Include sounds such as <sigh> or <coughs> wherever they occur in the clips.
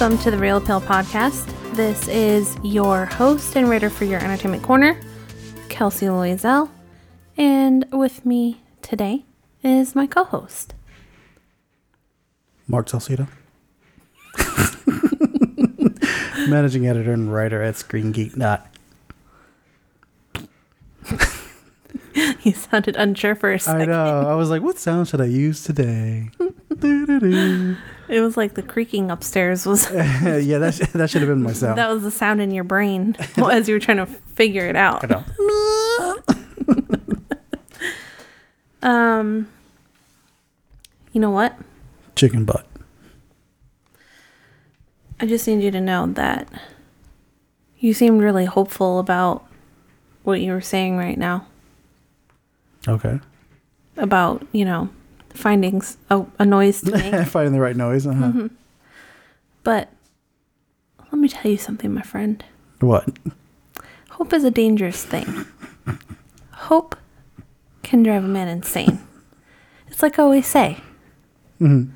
welcome to the Reel Appeal Podcast. This is your host and writer for your entertainment corner, Kelsey Loisel. And with me today is my co host. Mark Salcedo. <laughs> Managing editor and writer at Screen Geek. Not. <laughs> You sounded unsure for a second. I know. I was like, what sound should I use today? <laughs> It was like the creaking upstairs was <laughs> yeah, that, sh- that should have been my sound. that was the sound in your brain <laughs> as you were trying to figure it out. I know. <laughs> Um you know what? Chicken butt. I just need you to know that you seemed really hopeful about what you were saying right now. Okay. About, you know, finding a noise to <laughs> make. Finding the right noise. Uh-huh. Mm-hmm. but let me tell you something, my friend. What? Hope is a dangerous thing. Hope can drive a man insane. It's like I always say. Mhm.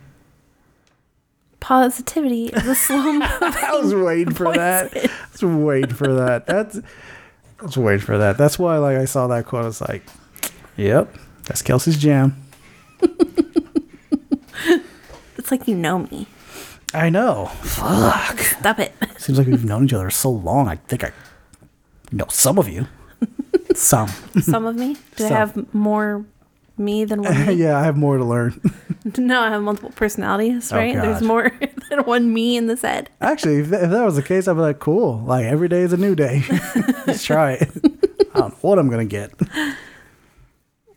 Positivity is a slow <laughs> moving. I was waiting for that. I was waiting for that. That's. I was waiting for that. That's why, like, I saw that quote. I was like, "Yep, that's Kelsey's jam." <laughs> It's like you know me. I know. Fuck. Stop it. Seems like we've known each other so long. I think I know some of you. <laughs> some. Some of me? Do I have more me than one <laughs> me? yeah, I have more to learn. No, I have multiple personalities, Oh, right? There's more than one me in this head. Actually, if that, if that was the case, I'd be like, cool. Like every day is a new day. Let's try it. I don't know what I'm gonna get.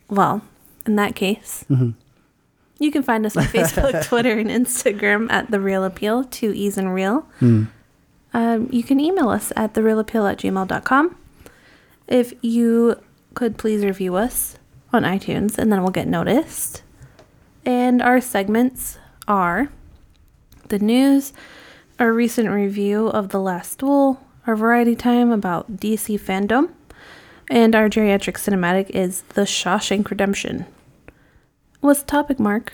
Well, in that case, Mm-hmm. You can find us on <laughs> Facebook, Twitter, and Instagram at The Reel Appeal, two E's and Real. Hmm. Um, you can email us at thereelappeal at gmail.com. If you could please review us on iTunes, and then we'll get noticed. And our segments are the news, our recent review of The Last Duel, our variety time about DC Fandome, and our geriatric cinematic is The Shawshank Redemption. What's the topic, Mark?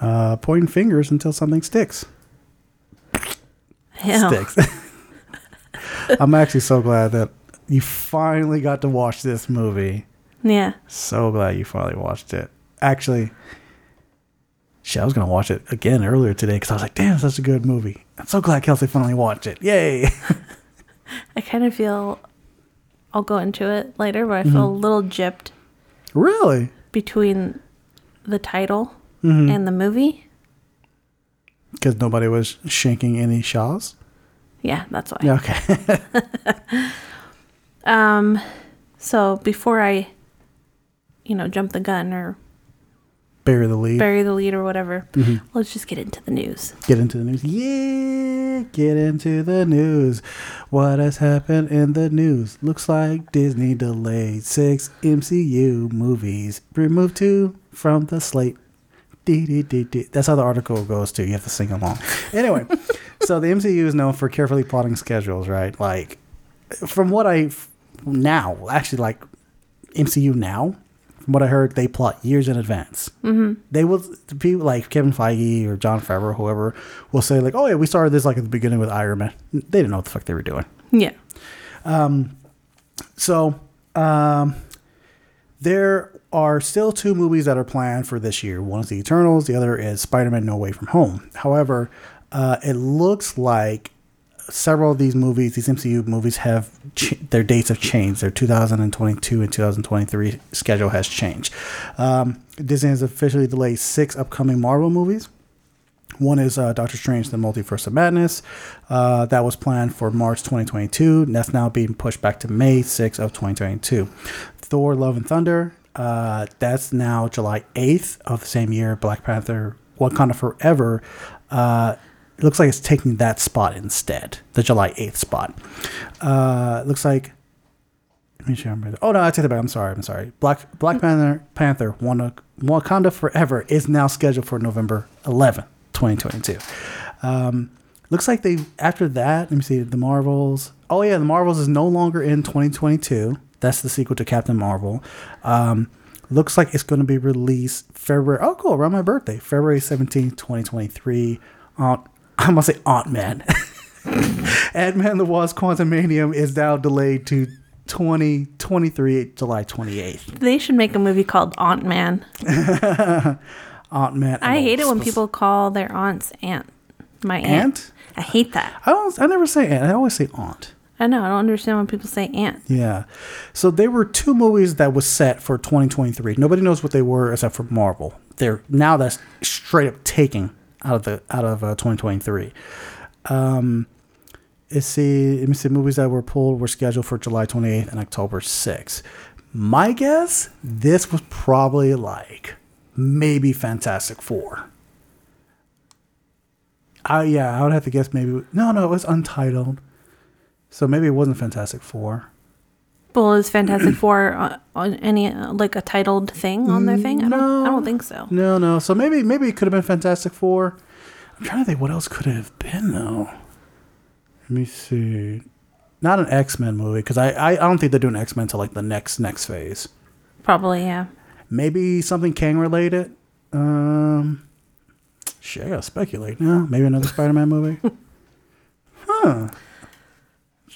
Uh, pointing fingers until something sticks. Hell. Sticks. <laughs> I'm actually so glad that you finally got to watch this movie. Yeah. So glad you finally watched it. Actually, shit, I was gonna watch it again earlier today because I was like, "Damn, such a good movie." I'm so glad Kelsey finally watched it. Yay! <laughs> <laughs> I kind of feel, I'll go into it later, but I feel a little gypped really? between the title and the movie. Because nobody was shanking any shaws. Yeah, that's why. Yeah, okay. <laughs> Um, so before I, you know, jump the gun or Bury the lead. bury the lead or whatever, mm-hmm. let's just get into the news. Get into the news. Yeah, get into the news. What has happened in the news? Looks like Disney delayed six MCU movies. Removed two from the slate. Dee. That's how the article goes too. You have to sing along. Anyway, <laughs> so the MCU is known for carefully plotting schedules, right? Like, from what I now actually like MCU now, from what I heard, they plot years in advance. Mm-hmm. They will people like Kevin Feige or Jon Favreau, whoever, will say like, "Oh yeah, we started this like at the beginning with Iron Man." They didn't know what the fuck they were doing. Yeah. So, um, there are still two movies that are planned for this year. One is The Eternals, the other is Spider Man No Way From Home. However, uh, it looks like several of these movies, these MCU movies, have ch- their dates have changed. Their 2022 and 2023 schedule has changed. Um, Disney has officially delayed six upcoming Marvel movies. One is uh, Doctor Strange: The Multiverse of Madness. Uh, that was planned for March 2022. And that's now being pushed back to May 6 of 2022. Thor: Love and Thunder. Uh, that's now July 8th of the same year. Black Panther: Wakanda Forever. It looks like it's taking that spot instead, the July 8th spot. Uh, looks like let me remember. Oh no, I take it back. I'm sorry. I'm sorry. Black Black Panther Panther Wakanda Forever is now scheduled for November 11th, 2022. Um, looks like they after that. Let me see the Marvels. Oh yeah, the Marvels is no longer in 2022. That's the sequel to Captain Marvel. Um, looks like it's going to be released February. Oh cool, around my birthday, February 17th, 2023. On I'm gonna say Ant Man. <laughs> Ant Man the Wasp Quantumania is now delayed to 2023 July 28th. They should make a movie called Aunt <laughs> Man. aunt Man. I hate it when people call their aunts aunt. My aunt. Aunt? I hate that. I don't. I never say aunt. I always say aunt. I know. I don't understand when people say aunt. Yeah. So there were two movies that was set for 2023. Nobody knows what they were except for Marvel. They're now that's straight up taking out of the out of uh, 2023. Um, let's see. Let me see. Movies that were pulled were scheduled for July 28th and October 6th. My guess, this was probably like maybe Fantastic Four. Uh, yeah, I would have to guess maybe. No, no, it was Untitled. So maybe it wasn't Fantastic Four. Well, is Fantastic Four uh, on any uh, like a titled thing on their thing? I don't. I don't think so. No, no. So maybe maybe it could have been Fantastic Four. I'm trying to think what else could it have been though. Let me see. Not an X Men movie because I, I I don't think they're doing X Men until like the next next phase. Probably, yeah. Maybe something Kang related. Um, shit, I gotta speculate now. Maybe another Spider Man movie. <laughs> huh.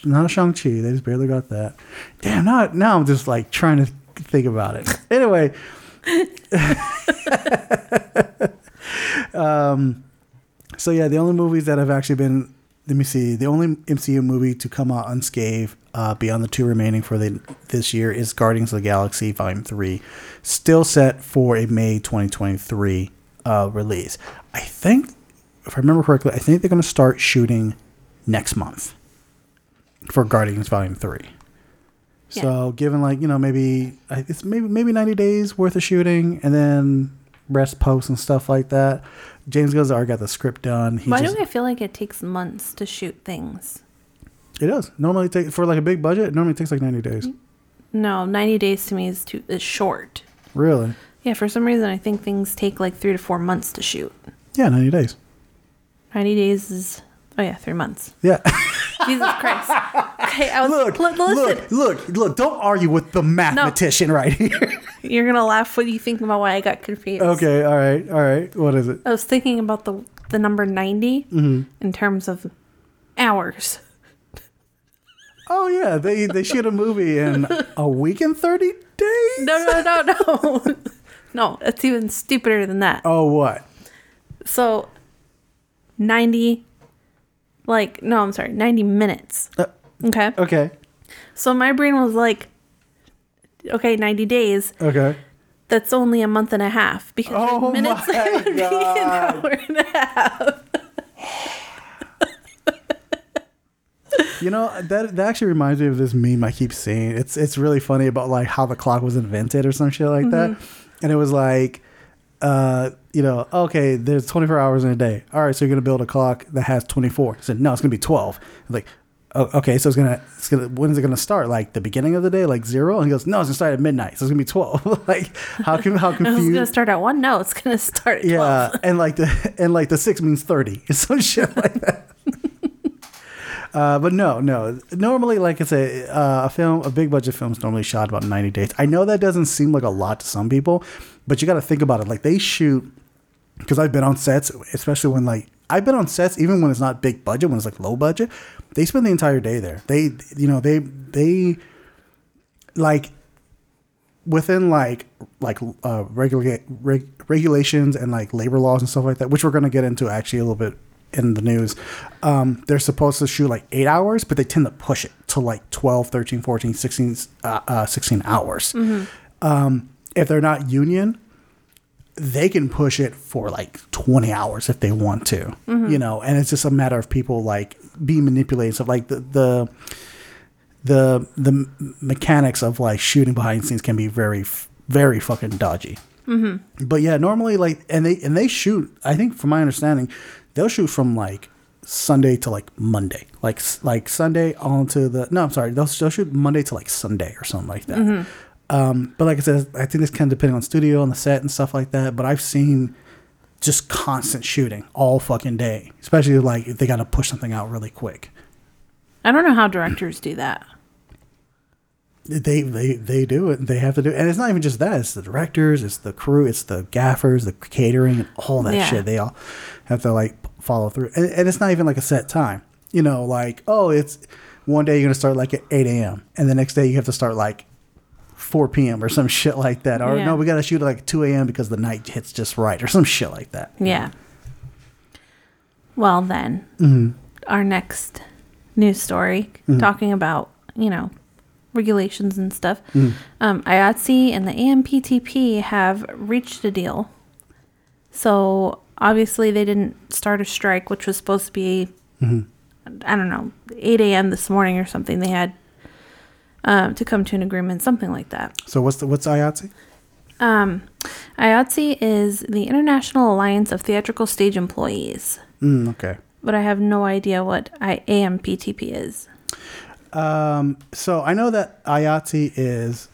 Not a Shang Chi. They just barely got that. Damn. Now now I'm just like trying to think about it. <laughs> Anyway. <laughs> um. So yeah, the only movies that have actually been let me see, the only MCU movie to come out unscathed uh, beyond the two remaining for the this year is Guardians of the Galaxy Volume Three, still set for a May 2023 uh, release. I think, if I remember correctly, I think they're going to start shooting next month for Guardians Volume Three. So, given like you know maybe it's maybe maybe 90 days worth of shooting, and then rest posts and stuff like that. James Gunn's already got the script done. He Why just, do I feel like it takes months to shoot things? It does. Normally take for like a big budget. It normally takes like ninety days. No, ninety days to me is too is short. Really? Yeah, for some reason I think things take like three to four months to shoot. Yeah, ninety days. Ninety days is oh yeah, three months. Yeah. <laughs> Jesus Christ. Okay, I was look, listen. look, look, look. Don't argue with the mathematician right here. You're gonna laugh when you think about why I got confused. okay. All right. All right. What is it? I was thinking about the the number 90 Mm-hmm. in terms of hours. Oh yeah, they they shoot a movie in a week and thirty days. No, no, no, no. no, it's even stupider than that. Oh what? So 90 like no, I'm sorry, 90 minutes. Uh, Okay. okay. So my brain was like okay, 90 days. Okay. That's only a month and a half because Oh minutes my would be an God. <laughs> hour and a half. You know that that actually reminds me of this meme I keep seeing. It's it's really funny about like how the clock was invented or some shit like that, and it was like, uh, you know, okay, there's 24 hours in a day. All right, so you're gonna build a clock that has 24. I said no, it's gonna be 12. Like, oh, okay, so it's gonna it's gonna when is it gonna start? Like the beginning of the day, like zero? And he goes, no, it's gonna start at midnight, so it's gonna be 12. <laughs> like how can how <laughs> I was confused? gonna start at one. No, it's gonna start at Yeah, <laughs> and like the and like the six means thirty, some shit like that. Uh, but no, no. Normally, like I say, uh, a film, a big budget film is normally shot about ninety days. I know that doesn't seem like a lot to some people, but you got to think about it. Like they shoot, because I've been on sets, especially when like I've been on sets, even when it's not big budget, when it's like low budget, they spend the entire day there. They, you know, they they like within like like uh regula- reg- regulations and like labor laws and stuff like that which we're going to get into actually a little bit in the news um they're supposed to shoot like eight hours but they tend to push it to like 12 13 14 16 uh, uh 16 hours um if they're not union they can push it for like 20 hours if they want to you know and it's just a matter of people like being manipulated So like the the the the mechanics of like shooting behind scenes can be very very fucking dodgy. Mm-hmm. But yeah, normally like and they and they shoot. I think from my understanding, they'll shoot from like Sunday to like Monday, like like Sunday on to the no. I'm sorry, they'll, they'll shoot Monday to like Sunday or something like that. Um, but like I said, I think it's kind of depending on studio and the set and stuff like that. But I've seen just constant shooting all fucking day, especially like if they got to push something out really quick. I don't know how directors do that. they they they do it. They have to do it, and it's not even just that. It's the directors, it's the crew, it's the gaffers, the catering, and all that Yeah. shit. They all have to like follow through, and, and it's not even like a set time. You know, like oh, it's one day you're gonna start like at eight a.m. and the next day you have to start like four p.m. or some shit like that. Or Yeah. no, we gotta shoot at like two a.m. because the night hits just right, or some shit like that. Yeah. Well, then, Mm-hmm. our next news story talking about, you know, regulations and stuff. Mm-hmm. Um, IATSE and the AMPTP have reached a deal. So obviously, they didn't start a strike, which was supposed to be, Mm-hmm. I don't know, 8 a.m. this morning or something. They had um, to come to an agreement, something like that. So what's the what's IATSE? Um, IATSE is the International Alliance of Theatrical Stage Employees, Mm, okay. but I have no idea what I- AMPTP is. Um, so I know that IATSE is,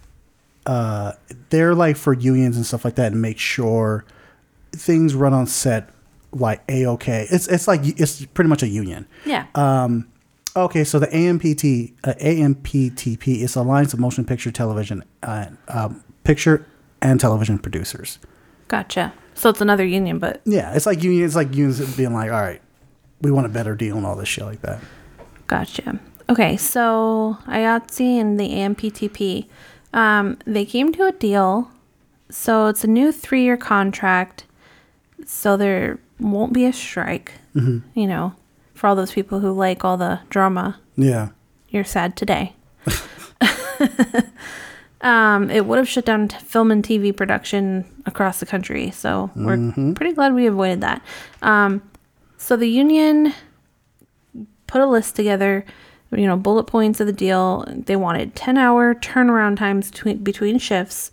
uh, they're like for unions and stuff like that, and make sure things run on set like a okay. It's it's like it's pretty much a union. Yeah. Um, okay, so the AMPT uh, AMPTP is Alliance of Motion Picture Television uh, um, Picture and Television Producers. gotcha. So it's another union, but Yeah, it's like union. It's like unions being like, all right, we want a better deal and all this shit like that. gotcha. Okay, so IATSE and the AMPTP, um, they came to a deal. So it's a new three-year contract. So there won't be a strike. You know, for all those people who like all the drama Yeah. you're sad today. <laughs> um, it would have shut down t- film and TV production across the country, so we're pretty glad we avoided that. Um, so the union put a list together, you know, bullet points of the deal. They wanted 10 hour turnaround times between, between shifts,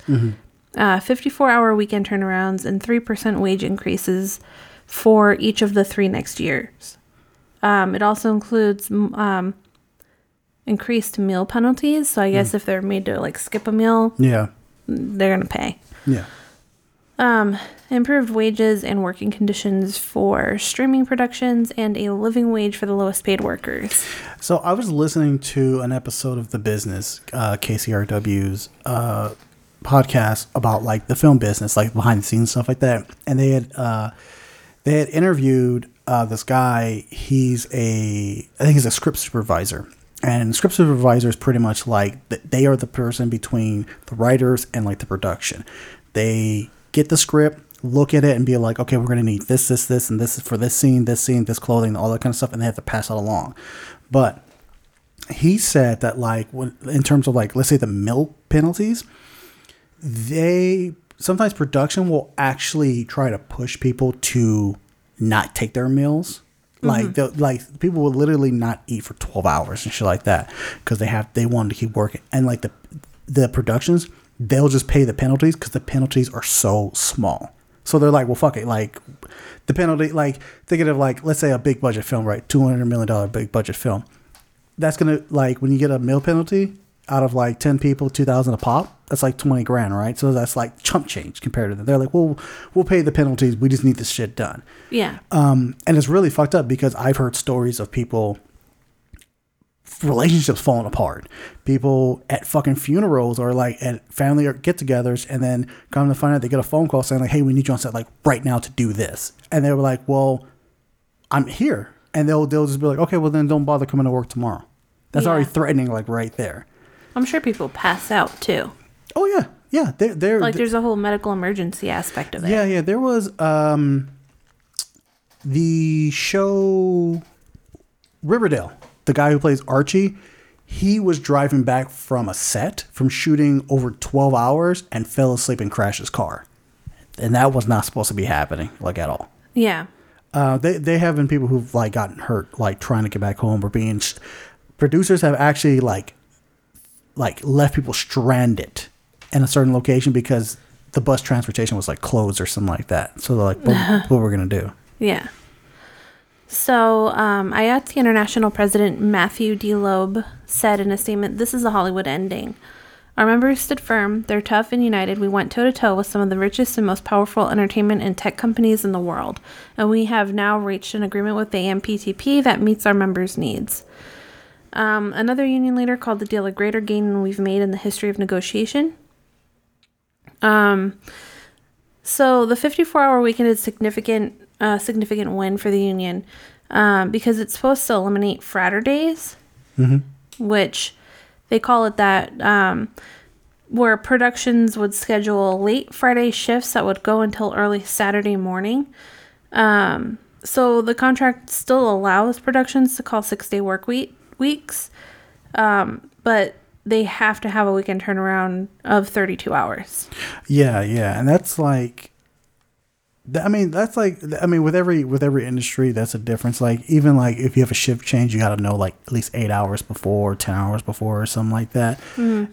uh, 54 hour weekend turnarounds, and 3% wage increases for each of the three next years. Um, it also includes um, increased meal penalties. So I guess if they're made to like skip a meal, Yeah. they're gonna pay. Yeah. Um, improved wages and working conditions for streaming productions, and a living wage for the lowest paid workers. So I was listening to an episode of The Business, uh, KCRW's uh, podcast about like the film business, like behind the scenes stuff like that, and they had uh, they had interviewed uh, this guy. He's a I think he's a script supervisor, and script supervisor is pretty much like they are the person between the writers and like the production. They get the script, look at it, and be like, okay, we're gonna need this, this, this, and this is for this scene, this scene, this clothing, all that kind of stuff, and they have to pass it along. But he said that like when in terms of like let's say the milk penalties, they sometimes production will actually try to push people to not take their meals. Like mm-hmm. the like people will literally not eat for twelve hours and shit like that because they have they want to keep working and like the the productions they'll just pay the penalties because the penalties are so small. So they're like, well, fuck it. Like the penalty, like thinking of like let's say a big budget film, right? Two hundred million dollar big budget film that's gonna like when you get a meal penalty out of like 10 people 2000 a pop that's like 20 grand right? So that's like chump change compared to them. They're like well we'll pay the penalties. We just need this shit done. Yeah. um, and it's really fucked up because i've heard stories of people relationships falling apart. People at fucking funerals or like at family or get-togethers and then come to find out they get a phone call saying like hey we need you on set like right now to do this. And they were like well i'm here. And they'll they'll just be like okay well then don't bother coming to work tomorrow. That's Yeah. already threatening like right there I'm sure people pass out too. oh yeah yeah they're, they're Like there's a whole medical emergency aspect of it. Yeah, yeah. There was um the show Riverdale. The guy who plays Archie, he was driving back from a set from shooting over 12 hours and fell asleep and crashed his car. And that was not supposed to be happening like at all. Yeah. Uh, they they have been people who've like gotten hurt like trying to get back home or being producers have actually like like left people stranded in a certain location because the bus transportation was like closed or something like that. So they're like, what, <laughs> what we're gonna do? Yeah. So, um, IATSE International President Matthew D. Loeb said in a statement, This is a Hollywood ending. Our members stood firm. They're tough and united. We went toe to toe with some of the richest and most powerful entertainment and tech companies in the world. And we have now reached an agreement with the AMPTP that meets our members' needs. Um, another union leader called the deal a greater gain than we've made in the history of negotiation. Um, so the 54-hour weekend is significant, uh, significant win for the union um, because it's supposed to eliminate Fraturdays, which they call it that, um, where productions would schedule late Friday shifts that would go until early Saturday morning. Um, so the contract still allows productions to call six-day work week weeks, um, but they have to have a weekend turnaround of 32 hours. Yeah, yeah, and that's like, I mean, that's like, I mean, with every with every industry, that's a difference. Like, even like if you have a shift change, you got to know like at least eight hours before, ten hours before, or something like that.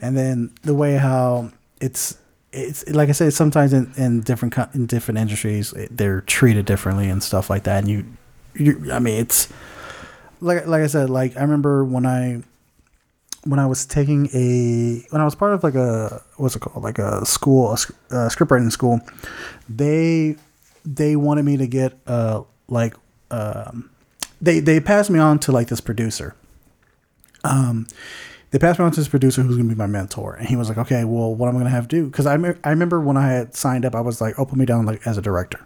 And then the way how it's it's like I said, sometimes in, in different in different industries, it, they're treated differently and stuff like that. And you, you, I mean, it's like like I said, like I remember when I when I was taking a when I was part of like a what's it called like a school a, uh script writing school, they they wanted me to get uh like um they they passed me on to like this producer. Um, they passed me on to this producer who's gonna be my mentor, and he was like, okay, well, what am I gonna have to do? Because I me- I remember when I had signed up, I was like, oh, put me down like as a director.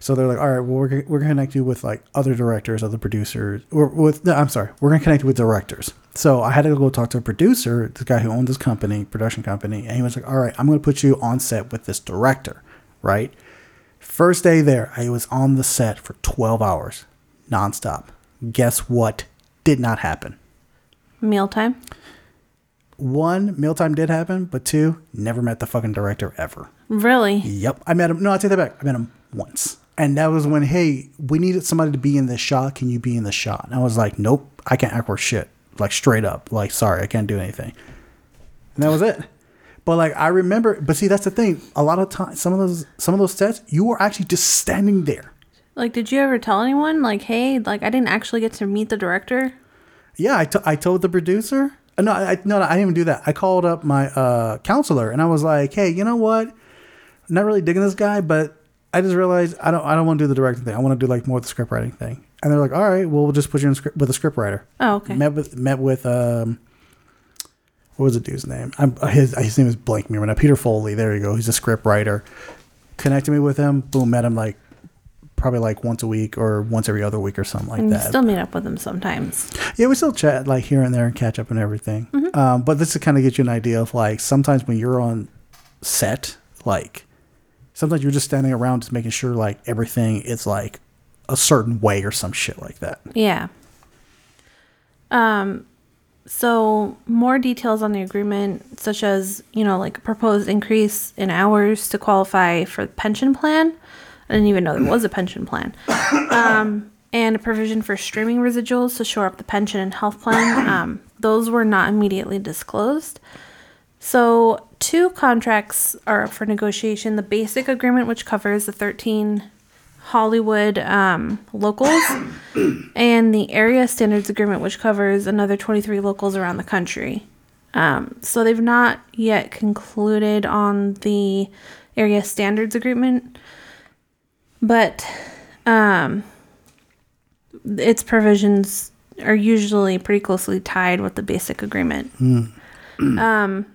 So they're like, all right, well, we're, we're gonna connect you with like other directors, other producers, or with, no, I'm sorry, we're gonna connect you with directors. So I had to go talk to a producer, the guy who owned this company, production company, and he was like, all right, I'm gonna put you on set with this director, right? First day there, I was on the set for 12 hours, nonstop. Guess what? Did not happen. Mealtime. One, mealtime did happen, but two, never met the fucking director ever. Really? Yep. I met him. No, I take that back. I met him once. And that was when, hey, we needed somebody to be in this shot. Can you be in the shot? And I was like, nope, I can't act worth shit. Like straight up. Like, sorry, I can't do anything. And that was it. But like I remember, but see, that's the thing. A lot of times, some of those, some of those sets, you were actually just standing there. Like, did you ever tell anyone, like, hey, like, I didn't actually get to meet the director? Yeah, I, t- I told the producer. uh, No, I, no, no, I didn't even do that. I called up my uh, counselor and I was like, "Hey, you know what? I'm not really digging this guy, but I just realized I don't, I don't want to do the directing thing. I want to do like more of the script writing thing." And they're like, "All right, well, we'll just put you in script with a script writer." Oh, okay. Met with met with um, what was the dude's name? I'm, his his name is blank me right now. Peter Foley. There you go. He's a script writer. Connected me with him. Boom, met him like probably like once a week or once every other week or something like And that. still meet up with them sometimes. Yeah, we still chat like here and there and catch up and everything. Um, but this to kind of get you an idea of like sometimes when you're on set, like sometimes you're just standing around just making sure like everything is like a certain way or some shit like that. Yeah. Um, so more details on the agreement, such as you know, like a proposed increase in hours to qualify for the pension plan. I didn't even know there was a pension plan. Um, and a provision for streaming residuals to shore up the pension and health plan. Um, those were not immediately disclosed. So, two contracts are up for negotiation the basic agreement, which covers the 13 Hollywood um, locals, <coughs> and the area standards agreement, which covers another 23 locals around the country. Um, so, they've not yet concluded on the area standards agreement, but um, its provisions are usually pretty closely tied with the basic agreement. um,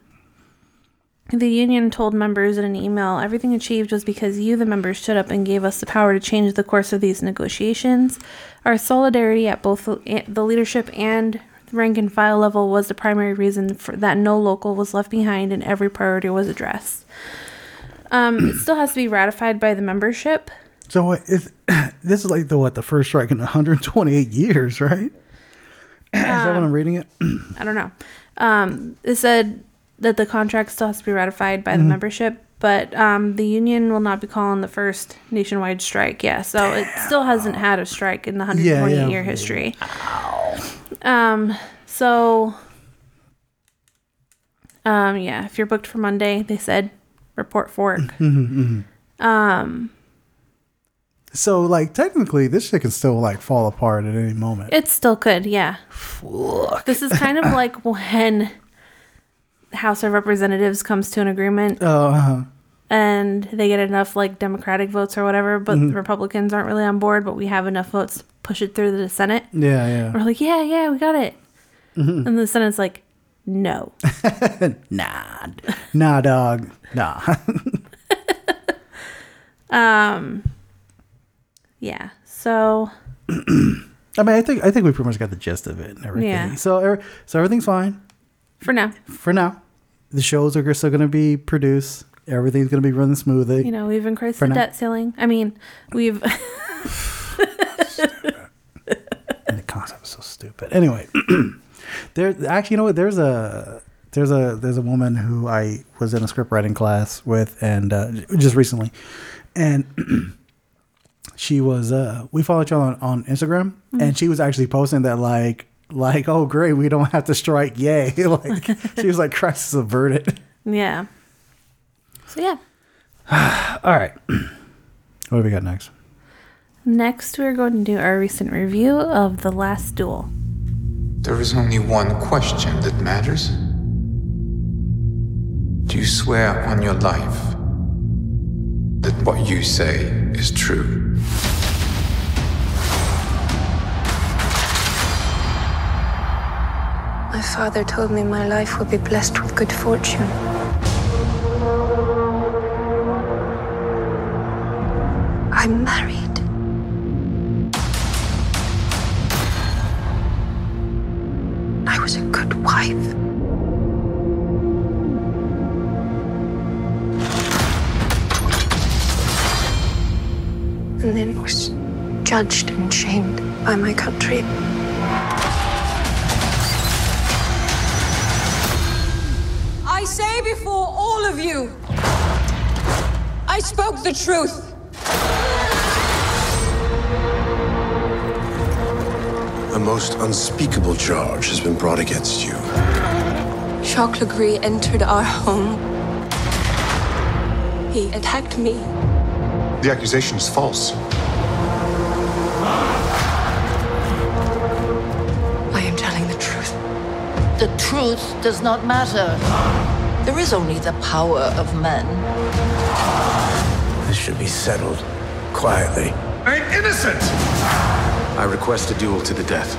the union told members in an email everything achieved was because you, the members, stood up and gave us the power to change the course of these negotiations. Our solidarity at both the the leadership and rank and file level was the primary reason for that no local was left behind and every priority was addressed. Um, it still has to be ratified by the membership. So what is <coughs> this is like the what the first strike in 128 years, right? <coughs> is that what I'm reading it? I don't know. Um, it said that the contract still has to be ratified by the membership, but um, the union will not be calling the first nationwide strike. Yeah, so it still hasn't had a strike in the 120 yeah. year history. Um, so, um, yeah, if you're booked for Monday, they said report for work. Um, So like technically, this shit can still like fall apart at any moment. It still could, yeah. Fuck. This is kind of like <laughs> when House of Representatives comes to an agreement Oh, uh-huh. and they get enough like Democratic votes or whatever, but Mm-hmm. the Republicans aren't really on board, but we have enough votes to push it through the Senate. yeah, yeah. We're like, yeah, yeah, we got it. And the Senate's like, no. <laughs> Nah, nah, dog, nah. <laughs> Um, yeah. So, <clears throat> I mean, I think I think we pretty much got the gist of it and everything. Yeah. So, er- so everything's fine for now, for now. The shows are still going to be produced. Everything's going to be running smoothly. you know, we've increased the now. debt ceiling. I mean, we've. and the concept is so stupid. Anyway, <clears throat> there actually, you know what? There's a there's a there's a woman who I was in a script writing class with, and uh, just recently, and <clears throat> she was uh, we follow each other on, on Instagram, and she was actually posting that like like oh great we don't have to strike yay <laughs> like she was like crisis averted. yeah. So, yeah. <sighs> All right, <clears throat> what do we got next? Next, we're going to do our recent review of The Last Duel. There is only one question that matters. Do you swear on your life that what you say is true? My father told me my life would be blessed with good fortune. I'm married. I was a good wife. And then was judged and shamed by my country. Of you, I spoke the truth. A most unspeakable charge has been brought against you. Jacques Le Gris entered our home. He attacked me. The accusation is false. I am telling the truth. The truth does not matter. There is only the power of men. This should be settled quietly. I'm innocent! I request a duel to the death.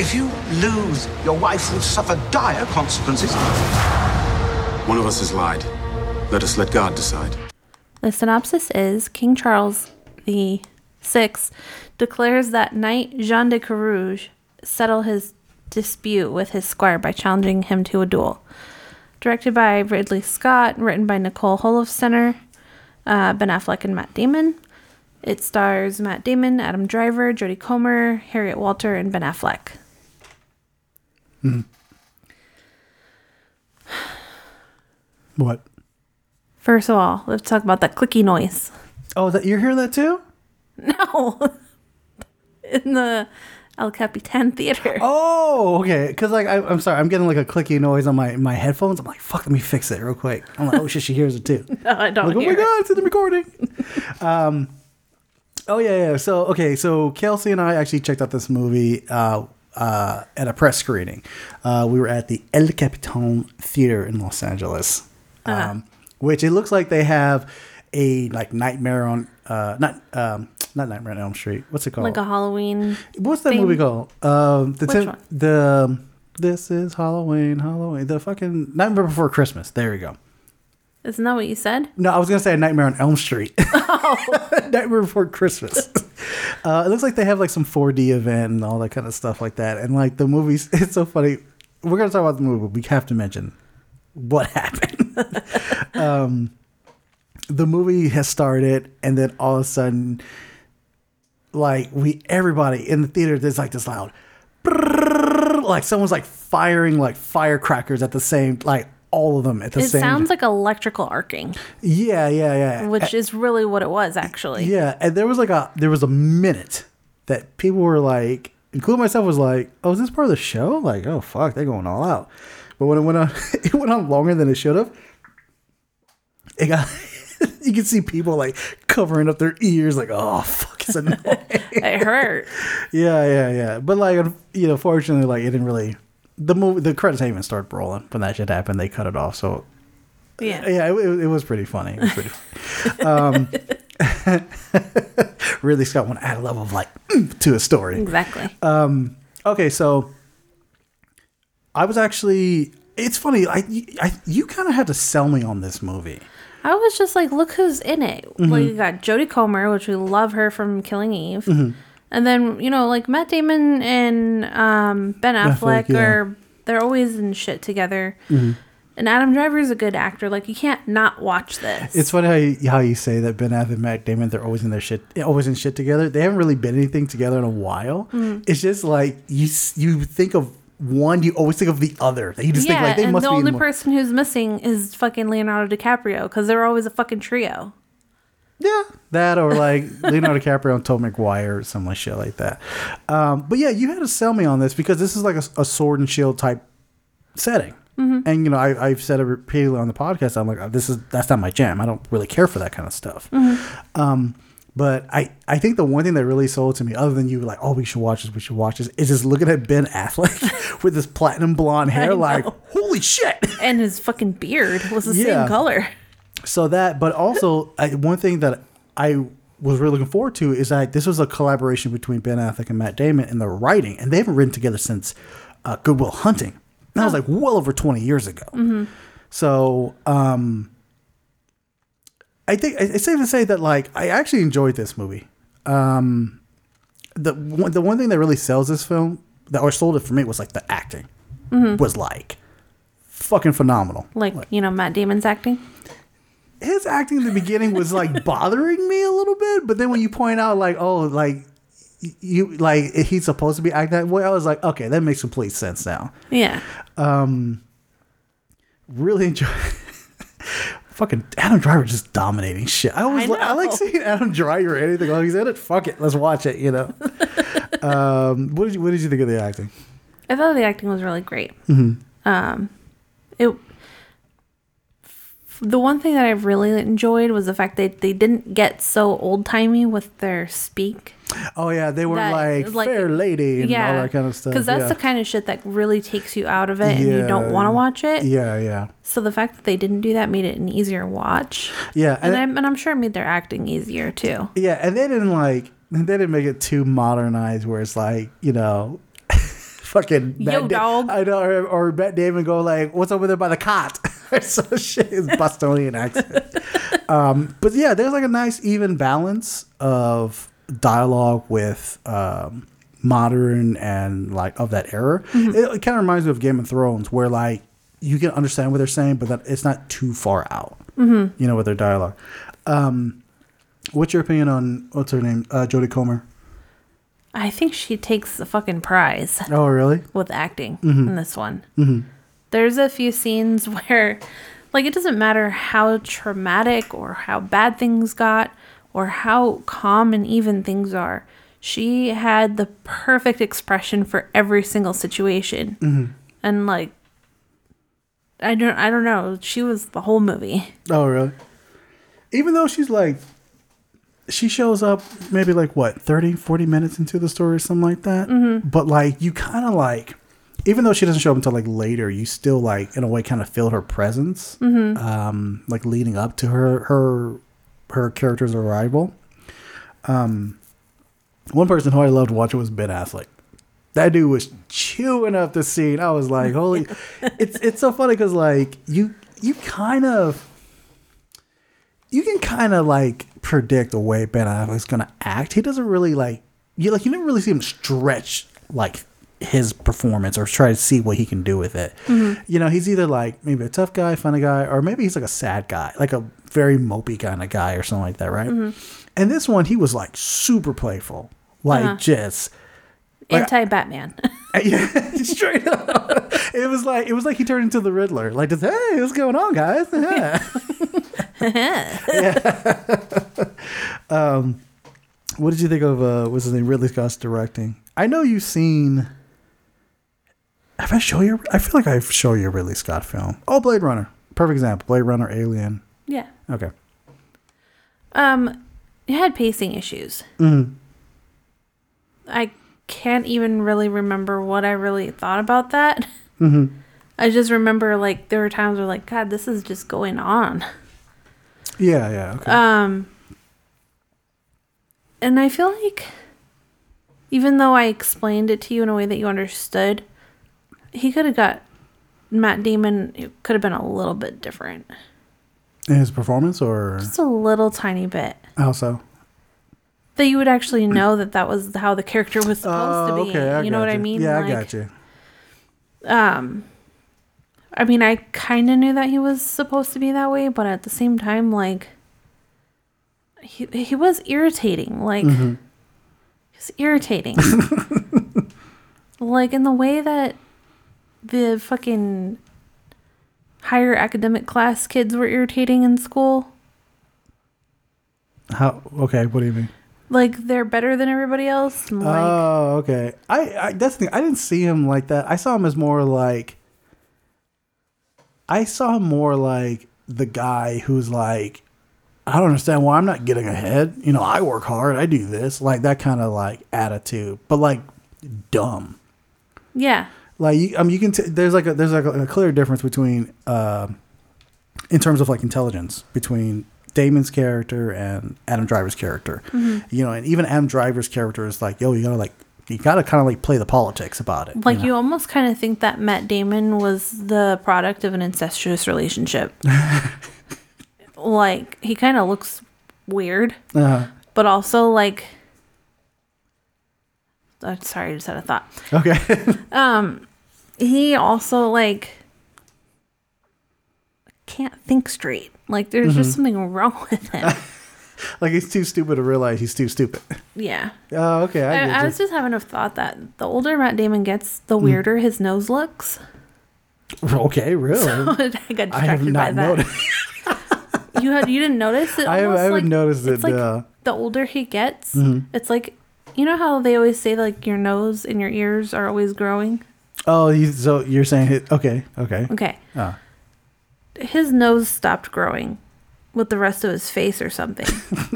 If you lose, your wife will suffer dire consequences. One of us has lied. Let us let God decide. The synopsis is King Charles the Sixth declares that Knight Jean de Carrouges settle his dispute with his squire by challenging him to a duel. Directed by Ridley Scott, written by Nicole Holofcener, uh, Ben Affleck, and Matt Damon. It stars Matt Damon, Adam Driver, Jodie Comer, Harriet Walter, and Ben Affleck. What? First of all, let's talk about that clicky noise. Oh, that you're hearing that too? <laughs> No, in the El Capitan Theater. <laughs> Oh, okay. Because like I, I'm sorry, I'm getting like a clicky noise on my my headphones. I'm like, fuck, let me fix it real quick. I'm like, oh shit, she hears it too. <laughs> No, I don't like, oh my it. god, it's in the recording. <laughs> um, oh yeah, yeah. So okay, so Kelsey and I actually checked out this movie uh, uh, at a press screening. Uh, we were at the El Capitan Theater in Los Angeles, Uh-huh. um, which it looks like they have a like Nightmare on uh, not um, not Nightmare on Elm Street. What's it called? Like a Halloween. What's that thing? movie called? Um, the Which Tim- one? the um, this is Halloween, Halloween. The fucking Nightmare Before Christmas. There you go. Isn't that what you said? No, I was gonna say Nightmare on Elm Street. <laughs> <laughs> Nightmare Before Christmas. <laughs> uh, it looks like they have like some 4D event and all that kind of stuff like that. And like the movies, it's so funny. We're gonna talk about the movie, but we have to mention what happened. um, the movie has started, and then all of a sudden, like we everybody in the theater, there's like this loud, like someone's like firing like firecrackers at the same, like all of them at the It same. It sounds like electrical arcing, yeah, yeah, yeah. which is really what it was actually. Yeah, and there was like a there was a minute that people were like, including myself, was like, "Oh, is this part of the show?" Like, "Oh fuck, they're going all out." But when it went on, <laughs> it went on longer than it should have. It got <laughs> <laughs> you can see people like covering up their ears, like, "Oh fuck, it's annoying." <laughs> It hurt. yeah, yeah, yeah. But like, you know, fortunately, like it didn't really. The movie, the credits hadn't even started rolling when that shit happened. They cut it off, so Yeah. yeah, it, it, it was pretty funny. It was pretty funny. um, <laughs> really, Scott want to add a level of like <clears throat> to a story. Exactly. Okay, so I was actually. It's funny. I, I you kind of had to sell me on this movie. I was just like, look who's in it. Mm-hmm. Like, you got Jodie Comer, which we love her from Killing Eve. Mm-hmm. And then, you know, like Matt Damon and um, Ben Affleck Affleck, yeah. Mm-hmm. are, they're always in shit together. And Adam Driver is a good actor. Like, you can't not watch this. It's funny how you, how you say that Ben Affleck and Matt Damon they're always in their shit, always in shit together. They haven't really been anything together in a while. Mm. It's just like you you think of one, you always think of the other. You just yeah, think like they and must the be. only person who's missing is fucking Leonardo DiCaprio because they're always a fucking trio. Yeah, that or like <laughs> Leonardo DiCaprio and Tom Maguire or some like shit like that. Um, but yeah, you had to sell me on this because this is like a, a sword and shield type setting. And you know, I, I've said it repeatedly on the podcast. I'm like, oh, this is that's not my jam. I don't really care for that kind of stuff. Um, but I, I think the one thing that really sold to me, other than you like, oh, we should watch this, we should watch this, is just looking at Ben Affleck <laughs> with this platinum blonde hair, like, holy shit. <laughs> And his fucking beard was the Yeah. same color. So that, but also I, one thing that I was really looking forward to is that this was a collaboration between Ben Affleck and Matt Damon in the writing, and they haven't written together since uh, Good Will Hunting. That was like well over twenty years ago. So um, I think it's safe to say that like I actually enjoyed this movie. Um, the one, the one thing that really sells this film that or sold it for me was like the acting was like fucking phenomenal. Like, you know, Matt Damon's acting. his acting in the beginning was like <laughs> bothering me a little bit, but then when you point out like, oh, like you like he's supposed to be acting that way, I was like, okay, that makes complete sense now. Yeah. Really enjoy. Fucking Adam Driver just dominating shit. I always I I like seeing <laughs> Adam Driver or anything. Oh, he's in it. Fuck it, let's watch it. You know. <laughs> um, what did you What did you think of the acting? I thought the acting was really great. Mm-hmm. Um, it. The one thing that I've really enjoyed was the fact that they didn't get so old timey with their speak. Oh yeah, they were That- like, like- fair lady and yeah, all that kind of stuff. Because that's yeah. the kind of shit that really takes you out of it, and you don't want to watch it. yeah, yeah, So the fact that they didn't do that made it an easier watch, yeah. and, it- I'm and I'm sure it made their acting easier too. Yeah, and they didn't like they didn't make it too modernized where it's like, you know, fucking Yo, Matt Da- dog. I know or, or Matt Damon go like, What's over there by the cot? <laughs> or some shit his Bostonian accent. <laughs> um, but yeah, there's like a nice even balance of dialogue with um modern and like of that era. It, it kind of reminds me of Game of Thrones where like you can understand what they're saying, but that it's not too far out. You know, with their dialogue. Um, What's your opinion on what's her name, uh, Jodie Comer? I think she takes the fucking prize Oh, really? with acting Mm-hmm. in this one. There's a few scenes <laughs> where, like, it doesn't matter how traumatic or how bad things got or how calm and even things are. She had the perfect expression for every single situation, Mm-hmm. and like, I don't, I don't know. She was the whole movie. Oh, really? Even though she's like, she shows up maybe like what 30, 40 minutes into the story or something like that. But like, you kind of like, even though she doesn't show up until like later, you still like in a way kind of feel her presence, um, like leading up to her her her character's arrival. Um, one person who I loved watching was Ben Affleck. That dude was chewing up the scene. I was like, holy! <laughs> it's it's so funny because like you you kind of you can kind of like predict the way Ben Affleck's gonna act. He doesn't really like you like you never really see him stretch like his performance or try to see what he can do with it. Mm-hmm. You know, he's either like maybe a tough guy, funny guy, or maybe he's like a sad guy, like a very mopey kind of guy or something like that, right? Mm-hmm. And this one, he was like super playful, like uh-huh. just Anti Batman. <laughs> yeah, straight up. It was like it was like he turned into the Riddler. Like, just, hey, what's going on, guys? <laughs> Yeah. Yeah. <laughs> um, what did you think of uh, what's his name? Ridley Scott's directing. I know you've seen. Have I show you? I feel like I've shown you a Ridley Scott film. Oh, Blade Runner. Perfect example. Blade Runner, Alien. yeah. Okay. Um, it had pacing issues. I can't even really remember what I really thought about that. I just remember like there were times where like God, this is just going on. Yeah, yeah. Okay. Um, and I feel like even though I explained it to you in a way that you understood, he could have got Matt Damon. It could have been a little bit different, In his performance, or just a little tiny bit. how so? That you would actually know that that was how the character was supposed to be. Oh, okay, I you know what I mean? Yeah, Like, I got you. Um, I mean, I kind of knew that he was supposed to be that way, but at the same time, like, he he was irritating. Like, Mm-hmm. he's irritating. <laughs> like in the way that the fucking higher academic class kids were irritating in school. How? Okay, what do you mean? Like they're better than everybody else. like, oh, okay. I, I that's the thing. I didn't see him like that. I saw him as more like. I saw more like the guy who's like, I don't understand why I'm not getting ahead. You know, I work hard. I do this, like that kind of like attitude, but like dumb. yeah, Like you, I mean, you can. T- there's like a there's like a, a clear difference between, uh, in terms of like intelligence between Damon's character and Adam Driver's character. You know, and even Adam Driver's character is like, yo, you gotta like, you gotta kind of like play the politics about it. like know? you almost kind of think that Matt Damon was the product of an incestuous relationship. <laughs> like he kind of looks weird, Uh, but also like. I'm sorry, I just had a thought. okay. <laughs> um, He also like can't think straight. Like there's Mm-hmm. just something wrong with him. <laughs> like he's too stupid to realize he's too stupid. yeah. Oh, okay. I, I, I was just having a thought that the older Matt Damon gets, the Mm. weirder his nose looks. <laughs> okay, really. <laughs> I got I have distracted by not that. noticed. <laughs> You had you didn't notice it. I haven't- I haven't noticed it's it, Like uh, the older he gets, Mhm. it's like you know how they always say like your nose and your ears are always growing. Oh, you, so you're saying it? Okay, okay. Okay, Ah. his nose stopped growing with the rest of his face or something.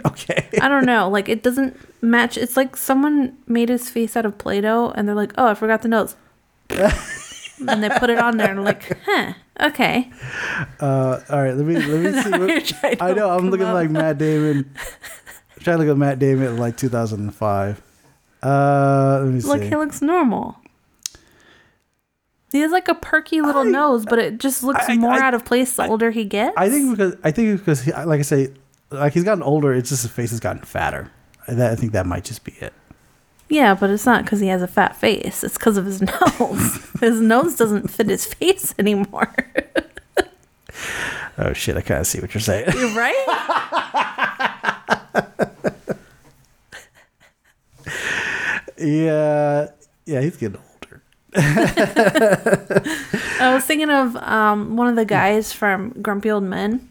<laughs> okay. I don't know. Like it doesn't match. It's like someone made his face out of Play-Doh and they're like, "Oh, I forgot the nose." <laughs> and they put it on there and like, "Huh, okay." Uh, all right, let me let me <laughs> see. What, I know I'm looking him like. Matt Damon. I'm trying to look at Matt Damon in like 2005. Uh, let me see. Look, he looks normal. He has like a perky little nose, but it just looks I- more I- out of place the older he gets. I think because I think because he, like I say, like he's gotten older. It's just his face has gotten fatter. That, I think that might just be it. Yeah, but it's not because he has a fat face. It's because of his <laughs> nose. his nose doesn't fit his face anymore. <laughs> Oh shit! I kind of see what you're saying. You're right. <laughs> yeah, yeah, he's getting older. <laughs> I was thinking of um, one of the guys from Grumpy Old Men.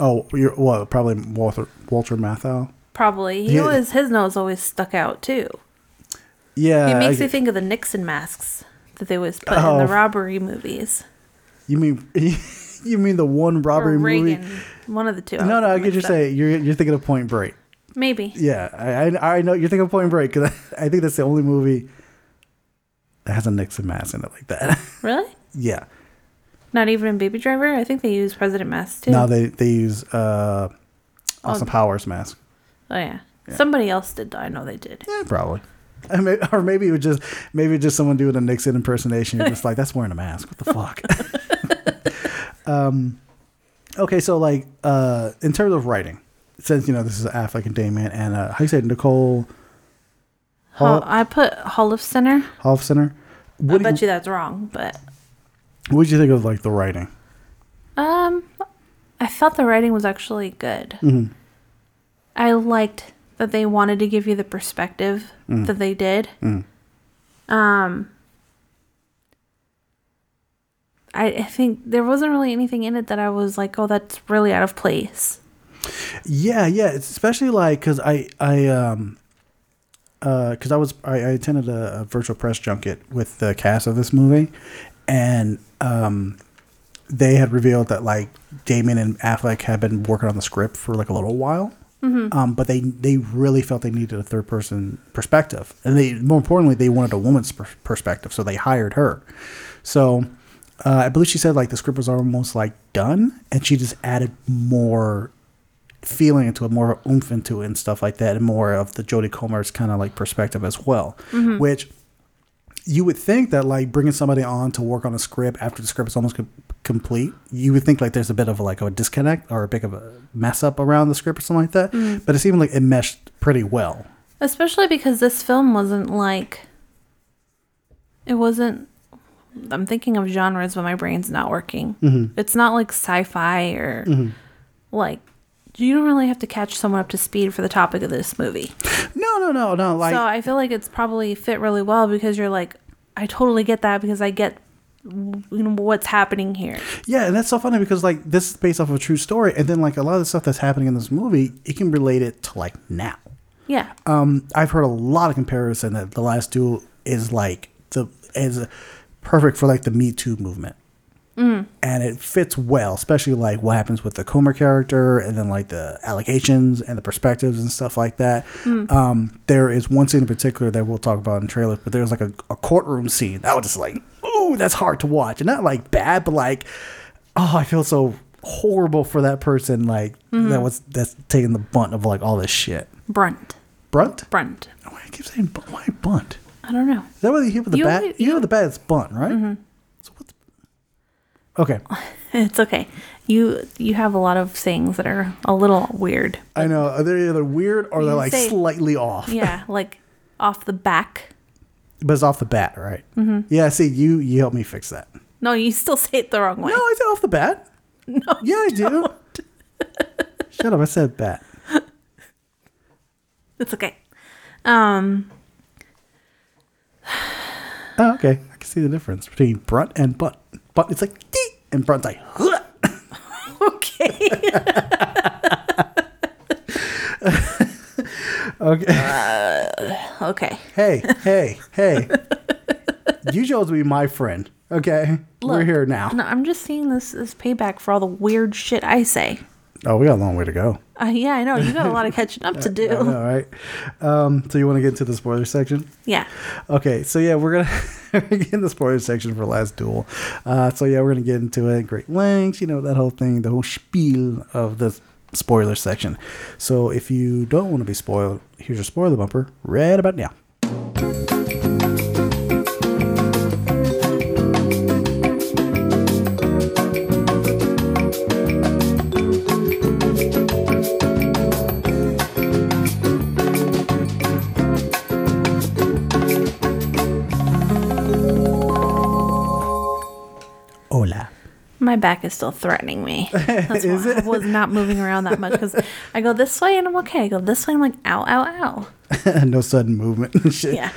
Oh, you're what? Probably Walter Walter Matthau. Probably he Yeah. always his nose always stuck out too. Yeah, He I makes me think of the Nixon masks that they always put in Oh. the robbery movies. You mean <laughs> you mean the one robbery or movie? Reagan, one of the two. No, no, I could just saying you're you're thinking of Point Break. Maybe. Yeah, I I, I know you're thinking of Point Break because I, <laughs> I think that's the only movie that has a Nixon mask in it like that. <laughs> Really? yeah. Not even in Baby Driver. I think they use President Mask too. No, they they use uh, Austin Oh. Powers mask. oh yeah. Somebody else did. I know they did. Yeah, probably. <laughs> May, or maybe it was just maybe just someone doing a Nixon impersonation. You're just like, that's wearing a mask. What the fuck? <laughs> um, okay, so like uh, in terms of writing, since you know this is an Affleck and Damon and uh, how you say it, Nicole Hol- I put Holofcener. I What I bet you, you that's wrong, but what did you think of like the writing? um, I thought the writing was actually good. Mm-hmm. I liked that they wanted to give you the perspective Mm. that they did. Um, I, I think there wasn't really anything in it that I was like, oh, that's really out of place. Yeah, yeah. It's especially like because I I um because I was I, I attended a, a virtual press junket with the cast of this movie, and um they had revealed that like Damon and Affleck had been working on the script for like a little while. Um, but they they really felt they needed a third person perspective, and they more importantly they wanted a woman's per- perspective, so they hired her. So uh, I believe she said like the script was almost like done, and she just added more feeling into it, more oomph into it, and stuff like that, and more of the Jodie Comer's kind of like perspective as well. Which you would think that like bringing somebody on to work on a script after the script is almost com- complete, you would think like there's a bit of like a disconnect or a bit of a mess up around the script or something like that. Mm. But it seemed like it meshed pretty well. Especially because this film wasn't like. It wasn't. I'm thinking of genres, but my brain's not working. Mhm. It's not like sci fi or Mhm. like. You don't really have to catch someone up to speed for the topic of this movie. No, no, no, no. Like so I feel like it's probably fit really well because you're like, I totally get that because I get you know what's happening here. Yeah, and that's so funny because like this is based off of a true story, and then like a lot of the stuff that's happening in this movie, it can relate it to like now. Yeah. Um, I've heard a lot of comparison that the last duel is like the is perfect for like the Me Too movement, Mm. and it fits well, especially like what happens with the Comer character, and then like the allegations and the perspectives and stuff like that. Mm. Um, there is one scene in particular that we'll talk about in trailers, but there's like a, a courtroom scene that was just like, ooh, that's hard to watch, and not like bad, but like, oh, I feel so horrible for that person, like Mhm. that was that's taking the bunt of like all this shit. Brunt. Brunt? Brunt. Oh, I keep saying. Why bunt? I don't know. Is that what you hear with the You bat? only- you hear with the bat, it's bunt, right? Mhm. Okay. <laughs> It's okay. You you have a lot of things that are a little weird. I know. Are they either weird or they're like say- slightly off? Yeah, <laughs> like off the back. But it's off the bat, right? Mm-hmm. Yeah, see, you you help me fix that. No, you still say it the wrong way. No, I said off the bat. <laughs> No. Yeah, I do. Shut up, I said bat. It's okay. Um Oh, okay. I can see the difference between brunt and butt. Butt, it's like, "Dee," and brunt's like, Okay. <laughs> okay. Uh, okay. hey, hey, hey. you chose to be my friend, okay? We're here now. No, I'm just seeing this as payback for all the weird shit I say. Oh, we got a long way to go. Uh, yeah, I know. You got a lot of <laughs> catching up to do. All right. Um, so you want to get into the spoiler section? Yeah. Okay, so yeah, we're gonna <laughs> get in the spoiler section for Last Duel. Uh, so yeah, we're gonna get into it. Great lengths, you know that whole thing, the whole spiel of the spoiler section. So if you don't want to be spoiled, here's your spoiler bumper right about now. My back is still threatening me. <laughs> That's Is why I was not moving around that much because I go this way and I'm okay. I go this way and I'm like, ow, ow, ow. <laughs> no sudden movement and shit. Yeah.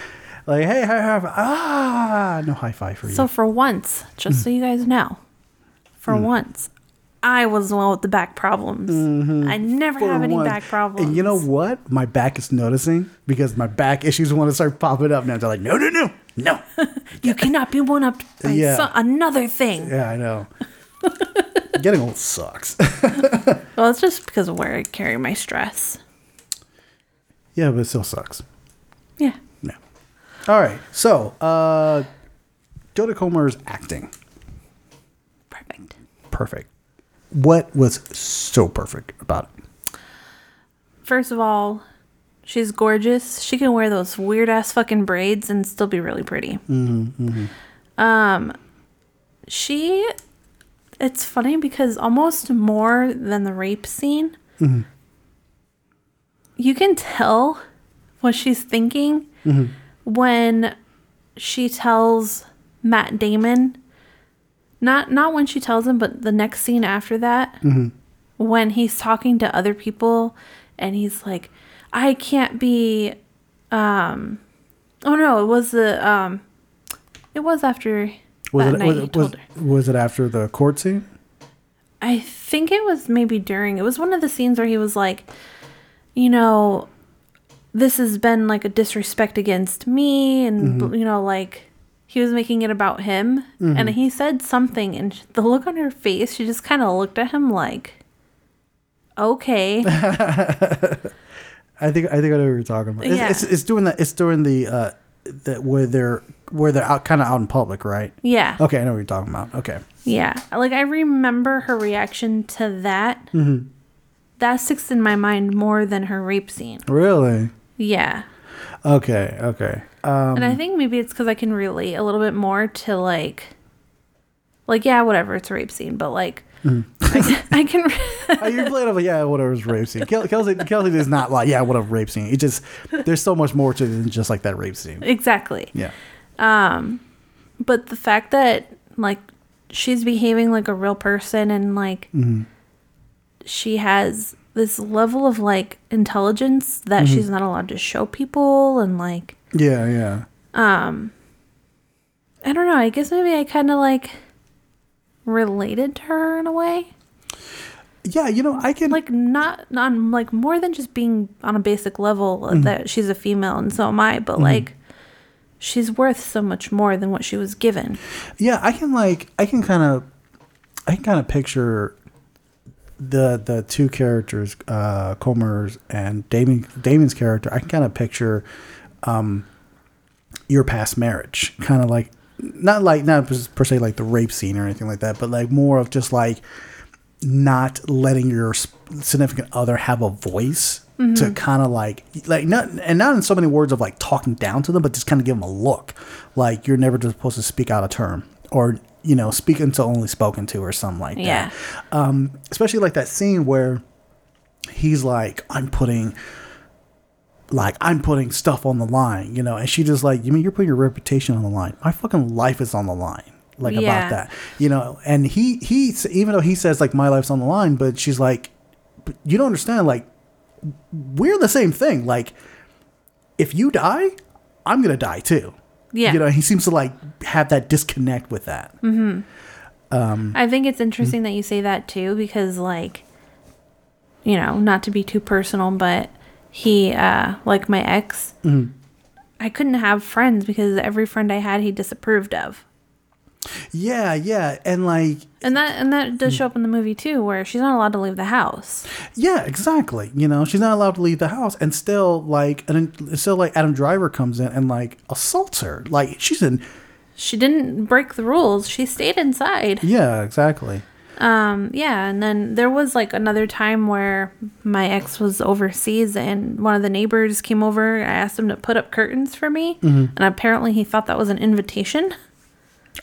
Like, hey, high five. Ah, no high five for you. So for once, just so you guys know, for Mm. once, I was the one with the back problems. I never Mm-hmm. For have any back problems. And you know what? My back is noticing because my back issues want to start popping up now. They're like, no, no, no, no. <laughs> you cannot be one up by Yeah. another thing. Yeah, I know. <laughs> Getting old sucks. <laughs> Well, it's just because of where I carry my stress. yeah, but it still sucks. Yeah. Yeah. All right. So, uh, Jodie Comer's acting. Perfect. Perfect. What was so perfect about it? First of all, she's gorgeous. She can wear those weird ass fucking braids and still be really pretty. Mm-hmm, Um, she, it's funny because almost more than the rape scene, Mhm. you can tell what she's thinking Mhm. when she tells Matt Damon. Not not when she tells him, but the next scene after that, Mhm. when he's talking to other people, and he's like, "I can't be." Um, oh no, it was the um, it was after Was it, was, he it, told was, was it after the court scene? I think it was maybe during. It was one of the scenes where he was like, you know, this has been like a disrespect against me, and Mhm. you know, like he was making it about him, and Mhm. he said something, and the look on her face, she just kind of looked at him like, okay, <laughs> I think I think I know what you're talking about. It's, Yeah. it's, it's doing that. It's during the uh, that where they're where they're out kind of out in public, right? Yeah. Okay, I know what you're talking about. Okay. yeah, like I remember her reaction to that. Mm-hmm. That sticks in my mind more than her rape scene. Really? Yeah. Okay. Okay. Um, and I think maybe it's because I can relate a little bit more to like, like yeah, whatever, it's a rape scene, but like, I, <laughs> I can. Oh, you're playing off like, yeah, whatever, it's a rape scene. Kelsey, Kelsey is not like, yeah, whatever, rape scene. It just, there's so much more to it than just like that rape scene. exactly. Yeah. Um, but the fact that like she's behaving like a real person and like she has this level of like intelligence that she's not allowed to show people and like Yeah, yeah. Um i don't know, I guess maybe I kind of like related to her in a way. Yeah, you know, I can Like not on like more than just being on a basic level that she's a female and so am I, but like she's worth so much more than what she was given. Yeah, I can like I can kind of I can kind of picture the the two characters, uh Comer's and Damon Damon's character. I can kind of picture um your past marriage, kind of like not like not per se like the rape scene or anything like that, but like more of just like not letting your significant other have a voice to kind of like like not and not in so many words of like talking down to them, but just kind of give them a look, like you're never just supposed to speak out a term or you know speak until only spoken to or something like Yeah. that. Um, especially like that scene where he's like, I'm putting like I'm putting stuff on the line, you know, and she just like, you mean you're putting your reputation on the line? My fucking life is on the line, like Yeah. about that, you know. And he he even though he says like my life's on the line, but she's like, but you don't understand, like we're the same thing. Like if you die, I'm gonna die too. Yeah. you know. He seems to like have that disconnect with that. Mhm. Um I think it's interesting that you say that too because like you know, not to be too personal, but he uh like my ex I couldn't have friends because every friend I had he disapproved of. Yeah, yeah, and like And that and that does show up in the movie too where she's not allowed to leave the house. Yeah, exactly. You know, she's not allowed to leave the house, and still, like, and still, like, Adam Driver comes in and like assaults her. Like, she's in. She didn't break the rules. She stayed inside. Yeah, exactly. Um, yeah, and then there was like another time where my ex was overseas and one of the neighbors came over. I asked him to put up curtains for me, and apparently he thought that was an invitation.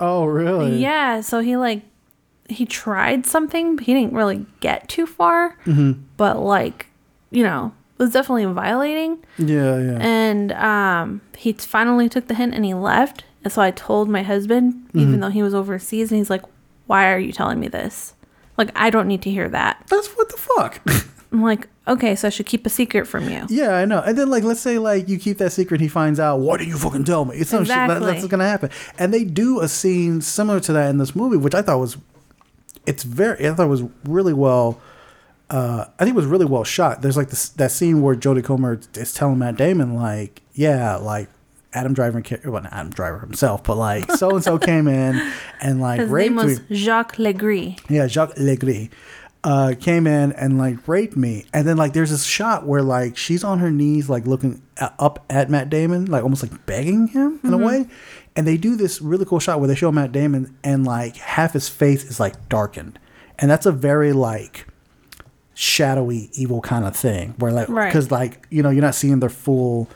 Oh, really? Yeah, so he like he tried something, but he didn't really get too far. But like, you know, was definitely violating. Yeah, yeah. And um, he finally took the hint and he left. And so I told my husband, even though he was overseas, and he's like, "Why are you telling me this? Like, I don't need to hear that." That's what the fuck. <laughs> I'm like, "Okay, so I should keep a secret from you." yeah, I know. And then, like, let's say, like, you keep that secret, he finds out. Why did you fucking tell me? It's some shit that, that's gonna happen. And they do a scene similar to that in this movie, which I thought was, it's very, I thought it was really well. Uh, I think it was really well shot. There's like this that scene where Jodie Comer is telling Matt Damon, like, yeah, like Adam Driver, well, not Adam Driver himself, but like so and so came in and like His raped name was me. Jacques Le Gris. Yeah, Jacques Le Gris uh, came in and like raped me, and then like there's this shot where like she's on her knees, like looking a- up at Matt Damon, like almost like begging him in a way. And they do this really cool shot where they show Matt Damon and like half his face is like darkened, and that's a very like shadowy evil kind of thing where like Right. because like you know you're not seeing their full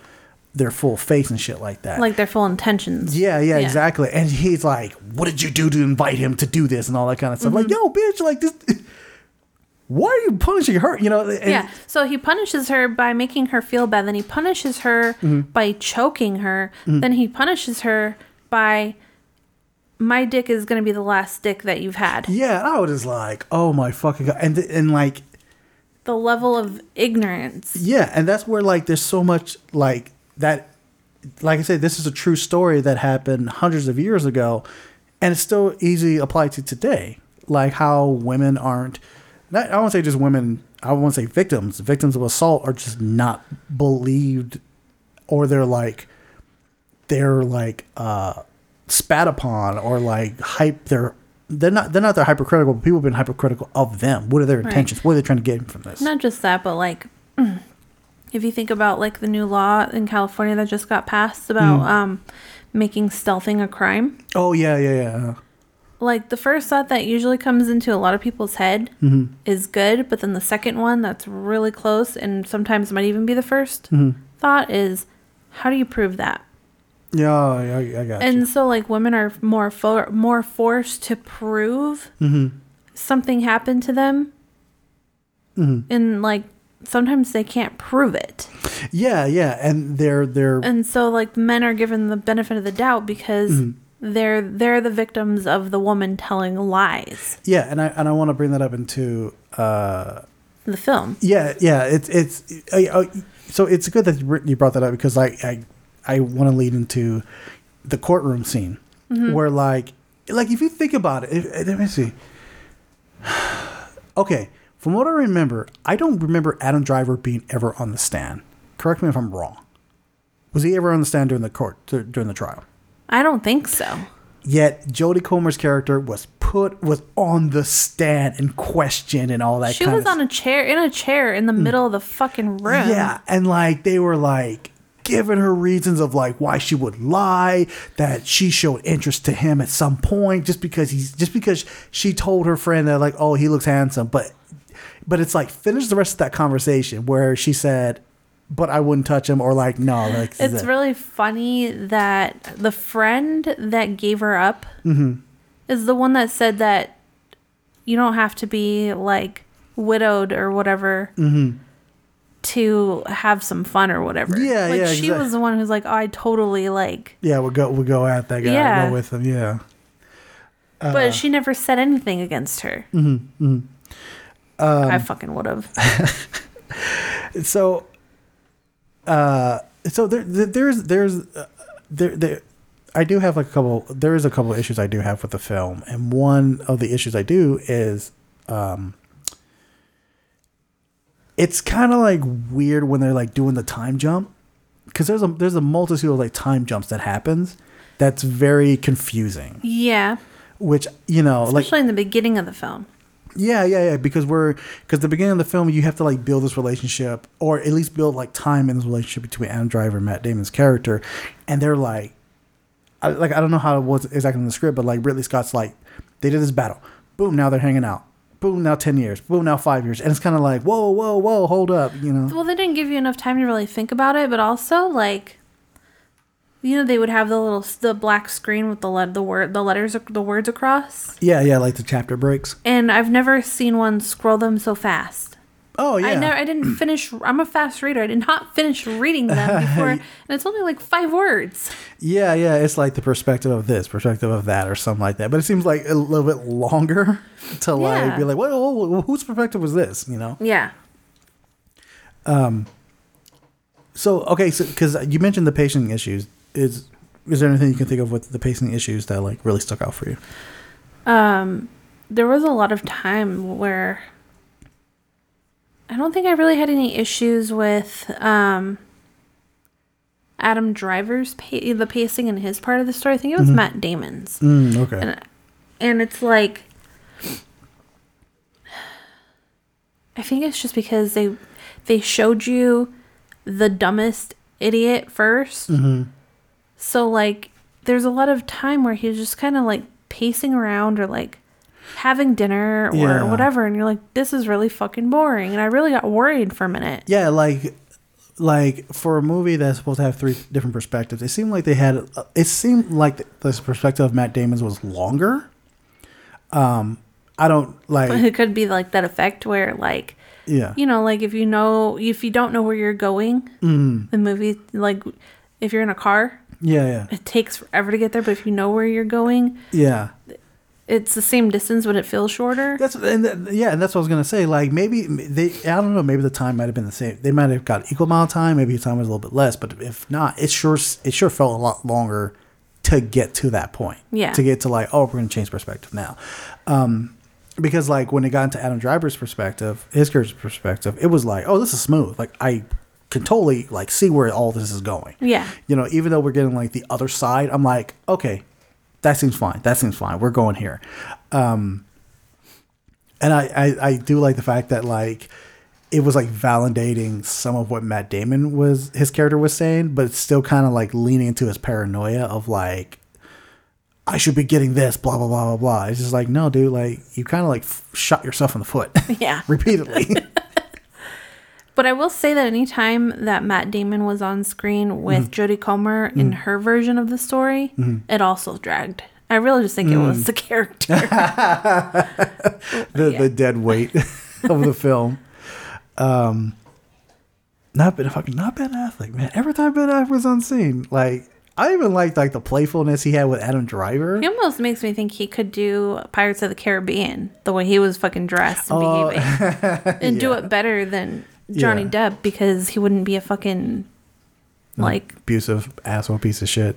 their full face and shit like that Like their full intentions. yeah, yeah, exactly. And he's like, "What did you do to invite him to do this and all that kind of stuff?" Like, mm-hmm. yo, bitch, like this. <laughs> Why are you punishing her? You know? And, yeah. So he punishes her by making her feel bad. Then he punishes her mm-hmm. by choking her. Mm-hmm. Then he punishes her by my dick is going to be the last dick that you've had. Yeah, I was just like, "Oh my fucking god!" And and like, The level of ignorance. yeah, and that's where like there's so much like that. Like I said, this is a true story that happened hundreds of years ago, and it's still easy applied to today. Like how women aren't. Not, I won't say just women. I won't say victims. Victims of assault are just not believed, or they're like, they're like uh, spat upon, or like hype. They're they're not they're not they're hypercritical, but people have been hypercritical of them. What are their intentions? What are they trying to get from this? Not just that, but like <clears throat> if you think about like the new law in California that just got passed about mm. um making stealthing a crime. Oh yeah, yeah, yeah. Uh-huh. Like the first thought that usually comes into a lot of people's head mm-hmm. is good, but then the second one that's really close and sometimes might even be the 1st mm-hmm. thought is how do you prove that? Yeah, I, I got you. And so like women are more for, more forced to prove Mm-hmm. something happened to them. Mm-hmm. And like sometimes they can't prove it. Yeah, yeah, and they're they're And so like men are given the benefit of the doubt because Mm-hmm. they're they're the victims of the woman telling lies. yeah, and I and I want to bring that up into uh The film. yeah yeah it's it's I, so it's good that you brought that up because I I I want to lead into the courtroom scene where like like if you think about it, if, let me see. <sighs> Okay, from what I remember, I don't remember Adam Driver being ever on the stand. Correct me if I'm wrong. Was he ever on the stand during the court during the trial? I don't think so. Yet Jodie Comer's character was put was on the stand and questioned and all that. She was on a chair in a chair in the mm. middle of the fucking room. Yeah, and like they were like giving her reasons of like why she would lie, that she showed interest to him at some point just because he's just because she told her friend that like oh he looks handsome, but but it's like finish the rest of that conversation where she said, "But I wouldn't touch him," or like no, like It's really funny that the friend that gave her up Mm-hmm. is the one that said that you don't have to be like widowed or whatever to have some fun or whatever. Mm-hmm. Yeah, like yeah, she exact- was the one who's like, oh, I totally like, yeah, we'll go we'll go at that guy, Yeah. go with him, yeah. Uh. but she never said anything against her. Mm-hmm, Um, I fucking would have. <laughs> so uh so there, there there's there's uh, there there I do have like a couple there is a couple of issues I do have with the film and one of the issues I do is um it's kind of like weird when they're like doing the time jump cuz there's a there's a multitude of like time jumps that happens that's very confusing yeah, which you know like especially in the beginning of the film. Yeah, yeah, yeah. Because we're because the beginning of the film, you have to like build this relationship, or at least build like time in this relationship between Adam Driver and Matt Damon's character, and they're like, I, like I don't know how it was exactly in the script, but like Ridley Scott's like, they did this battle, boom, now they're hanging out, boom, now ten years, boom, now five years, and it's kind of like, whoa, whoa, whoa, hold up, you know? Well, they didn't give you enough time to really think about it, but also like, you know, they would have the little the black screen with the let the word the letters the words across, Yeah, yeah, like the chapter breaks. and I've never seen one scroll them so fast. Oh yeah, I never I didn't <clears throat> finish. I'm a fast reader. I did not <laughs> finish reading them <laughs> before, and it's only like five words. yeah, yeah. It's like the perspective of this, perspective of that, or something like that. But it seems like a little bit longer <laughs> to like Yeah. be like, whoa, whoa, whose perspective was this? You know? Yeah. Um So okay, so because you mentioned the pacing issues, is is there anything you can think of with the pacing issues that like really stuck out for you? Um, there was a lot of time where I don't think I really had any issues with um Adam Driver's pa- the pacing in his part of the story. I think it was Matt Damon's. Mm, okay. And and it's like I think it's just because they they showed you the dumbest idiot 1st Mm-hmm. So like there's a lot of time where he's just kind of like pacing around or like having dinner or Yeah. whatever and you're like this is really fucking boring and I really got worried for a minute. yeah, like like for a movie that's supposed to have three different perspectives, it seemed like they had. It seemed like the, the perspective of Matt Damon's was longer. Um, I don't like. <laughs> It could be like that effect where like Yeah. you know like if you know if you don't know where you're going Mm. the movie like if you're in a car Yeah, yeah, it takes forever to get there but if you know where you're going yeah. it's the same distance but it feels shorter That's and th- yeah, and that's what I was gonna say. Like maybe they, I don't know, maybe the time might have been the same. They might have got equal amount of time. Maybe the time was a little bit less, but if not, it sure it sure felt a lot longer to get to that point. Yeah. To get to like, oh, we're gonna change perspective now, um, because like when it got into Adam Driver's perspective, his character's perspective, it was like, oh, this is smooth. Like I can totally like see where all this is going. yeah You know, even though we're getting like the other side, I'm like, okay, that seems fine. That seems fine. We're going here. Um, and I, I, I do like the fact that like it was like validating some of what Matt Damon was his character was saying, but it's still kind of like leaning into his paranoia of like I should be getting this, blah blah blah blah blah. It's just like no, dude, like you kind of like shot yourself in the foot yeah <laughs> repeatedly. <laughs> But I will say that anytime that Matt Damon was on screen with mm-hmm. Jodie Comer in mm. her version of the story, mm-hmm. it also dragged. I really just think it was mm. the character. <laughs> the the dead weight <laughs> of the film. Um, not been fucking not Ben Affleck, man. Every time Ben Affleck was on scene, like I even liked like the playfulness he had with Adam Driver. He almost makes me think he could do Pirates of the Caribbean, the way he was fucking dressed and Oh. behaving, <laughs> and do it better than Johnny Yeah. Depp because he wouldn't be a fucking like Abusive asshole piece of shit,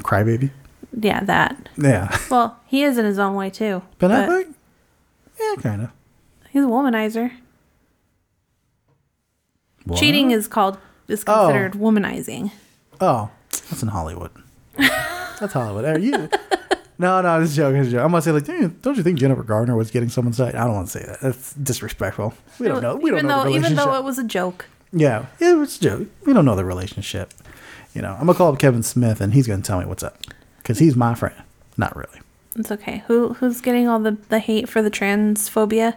crybaby. yeah that. Yeah, <laughs> Well, he is in his own way too. Ben but Affleck. Yeah, kind of. He's a womanizer. Cheating is called is Oh. considered womanizing. Oh, that's in Hollywood. <laughs> that's Hollywood. Are you? No, no, this is joking. This is joking. I'm gonna say like, "Damn, don't you think Jennifer Gardner was getting someone's side? I don't want to say that. That's disrespectful. We don't know. We even don't know though the even though it was a joke. Yeah, it was a joke. We don't know the relationship. You know, I'm gonna call up Kevin Smith and he's gonna tell me what's up because he's my friend. Not really. It's okay. Who who's getting all the, the hate for the transphobia?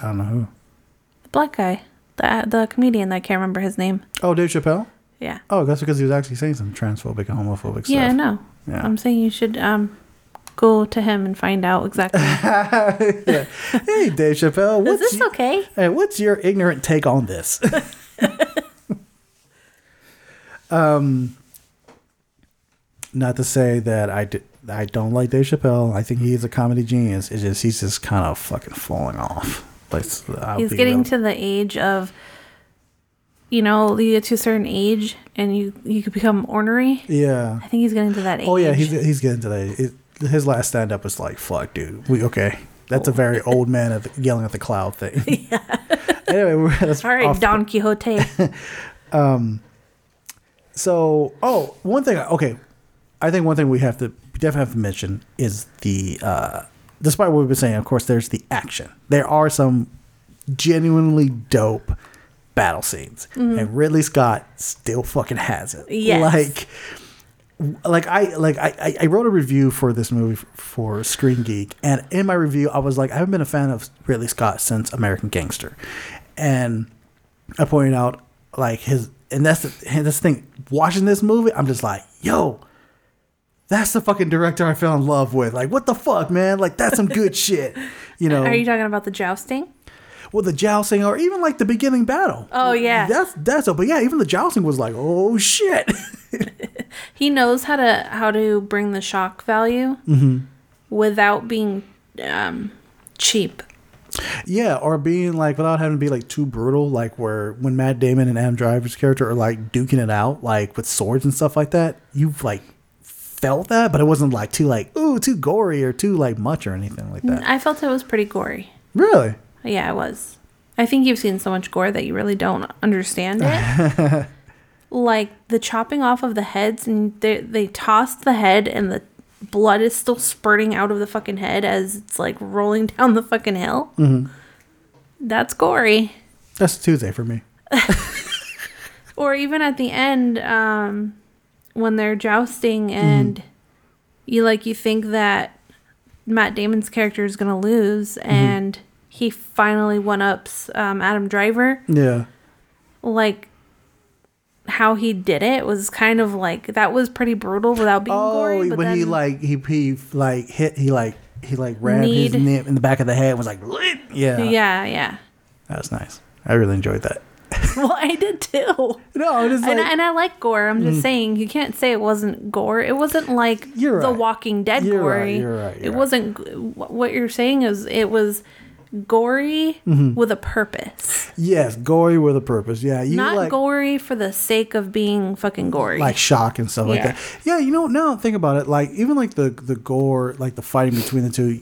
I don't know who. The black guy. The the comedian I can't remember his name. Oh, Dave Chappelle. Yeah. Oh, that's because he was actually saying some transphobic and homophobic stuff. Yeah, I know. Yeah. I'm saying you should um go to him and find out exactly. <laughs> Hey, Dave Chappelle. Is What's this y- okay? Hey, what's your ignorant take on this? <laughs> um, not to say that I d- I don't like Dave Chappelle. I think he is a comedy genius. It's just he's just kind of fucking falling off. Like He's getting real. to the age of you know, you get to a certain age and you you could become ornery. yeah. I think he's getting to that age. Oh yeah, he's he's getting to that. It, his last stand up was like, "Fuck, dude. We okay." That's a very old man at <laughs> the, yelling at the cloud thing. <laughs> yeah. <laughs> anyway, we're, that's All right, Don Quixote. um. So, oh, one thing. Okay, I think one thing we have to definitely have to mention is the. uh Despite what we've been saying, of course, there's the action. There are some genuinely dope battle scenes, mm-hmm. and Ridley Scott still fucking has it. Yes. Like, like I like I, I- I wrote a review for this movie for Screen Geek, and in my review, I was like, I haven't been a fan of Ridley Scott since American Gangster, and I pointed out like his, and that's the and that's the thing. Watching this movie, I'm just like, yo, that's the fucking director I fell in love with. Like, what the fuck, man? Like, that's some good <laughs> shit. You know, Are you talking about the jousting? Well, the jousting, or even like the beginning battle. Oh, yeah. that's that's. But yeah, even the jousting was like, oh shit. <laughs> He knows how to how to bring the shock value Mm-hmm. without being um, cheap. Yeah, or being like without having to be like too brutal, like where when Matt Damon and Adam Driver's character are like duking it out, like with swords and stuff like that, you've like felt that, but it wasn't like too like ooh too gory or too like much or anything like that. I felt it was pretty gory. Really? Yeah, it was. I think you've seen so much gore that you really don't understand it. <laughs> like the chopping off of the heads, and they they tossed the head, and the blood is still spurting out of the fucking head as it's like rolling down the fucking hill. Mm-hmm. That's gory. That's Tuesday for me. <laughs> Or even at the end, um, when they're jousting and you like you think that Matt Damon's character is gonna lose, and he finally one ups um, Adam Driver. Yeah. Like how he did it was kind of like that was pretty brutal without being Oh, gory. But when then, he like he he like hit he like he like rammed his nip in the back of the head and was like "Lit." yeah yeah, yeah. that was nice. I really enjoyed that. <laughs> Well, I did too. No, just And, I, and I like gore. I'm just saying you can't say it wasn't gore. It wasn't like You're The right. Walking Dead You're right, you're right, you're it right. wasn't. What you're saying is it was gory Mm-hmm. with a purpose, yes, gory with a purpose. Yeah, you not like gory for the sake of being fucking gory. like shock and stuff like Yeah. that. Yeah, you know, now think about it, like even like the the gore, like the fighting between the two,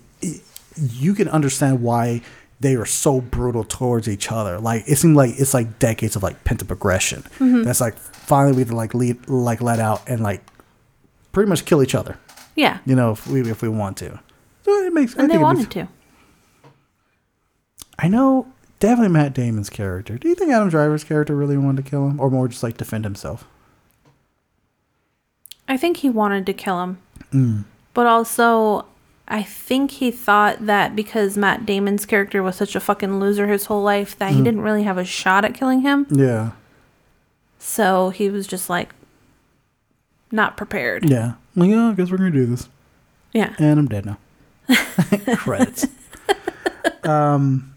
you can understand why they are so brutal towards each other. Like it seemed like it's like decades of like pent up aggression. Mm-hmm. That's like finally we to like lead like let out and like pretty much kill each other. yeah, You know, if we if we want to. So it makes. I and they think wanted makes- to. I know definitely Matt Damon's character. Do you think Adam Driver's character really wanted to kill him, or more just like defend himself? I think he wanted to kill him, Mm. but also I think he thought that because Matt Damon's character was such a fucking loser his whole life that he didn't really have a shot at killing him. Yeah. So he was just like not prepared. Yeah. Well, yeah, I guess we're gonna do this. Yeah. And I'm dead now. <laughs> Credits. <laughs> um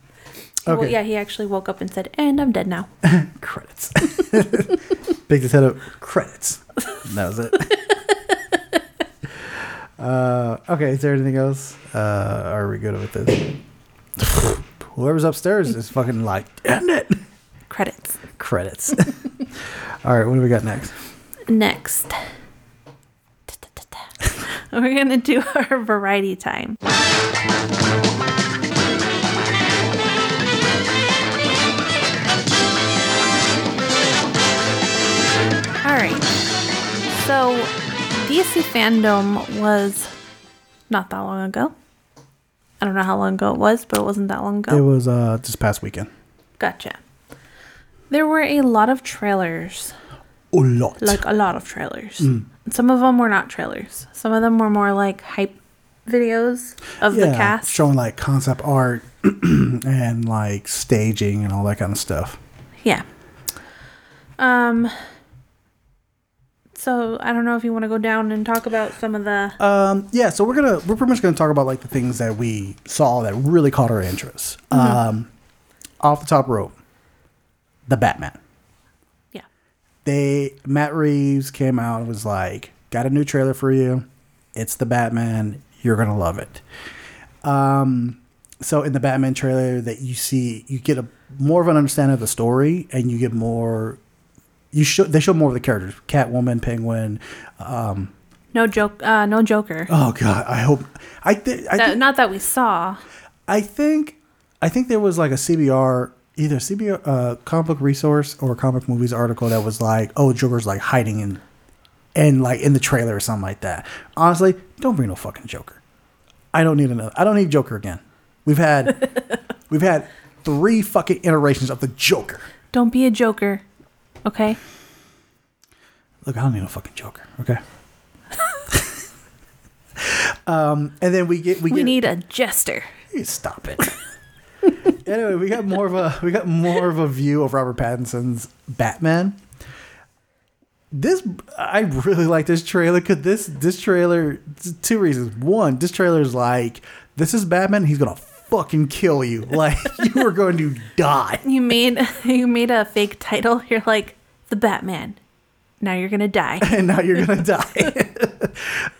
Well, okay. yeah, he actually woke up and said, "And I'm dead now." <laughs> Credits. <laughs> Big his head up. Credits. That was it. <laughs> uh, okay, is there anything else? Uh, are we good with this? Whoever's upstairs is fucking like, end it. Credits. Credits. All right, what do we got next? Next. We're going to do our variety time. So, DC Fandome was not that long ago. I don't know how long ago it was, but it wasn't that long ago. It was uh this past weekend. Gotcha. There were a lot of trailers, A lot. like a lot of trailers. Some of them were not trailers. Some of them were more like hype videos of the cast. showing like concept art <clears throat> and like staging and all that kind of stuff. Yeah. Um. So I don't know if you want to go down and talk about some of the. Um, yeah, so we're gonna we're pretty much gonna talk about like the things that we saw that really caught our interest. Um, off the top rope, the Batman. yeah. They Matt Reeves came out and was like, "Got a new trailer for you. It's the Batman. You're gonna love it." Um, so in the Batman trailer, that you see, you get a more of an understanding of the story, and you get more. You show they show more of the characters: Catwoman, Penguin. Um, No joke. Uh, no Joker. oh God, I hope I think I That- not that we saw. I think I think there was like a CBR either CBR uh, comic book resource or comic movies article that was like, oh, Joker's like hiding in and like in the trailer or something like that. Honestly, don't bring no fucking Joker. I don't need another. I don't need Joker again. We've had <laughs> we've had three fucking iterations of the Joker. Don't be a Joker. Okay. Look, I don't need no fucking Joker. Okay. <laughs> um, and then we get we, We get need a jester. Stop it. <laughs> anyway, we got more of a we got more of a view of Robert Pattinson's Batman. This I really like this trailer because this this trailer two reasons. One, this trailer is like this is Batman. He's gonna fucking kill you. Like <laughs> you are going to die. You made you made a fake title. You're like the Batman. Now you're gonna die. and <laughs> now you're gonna die.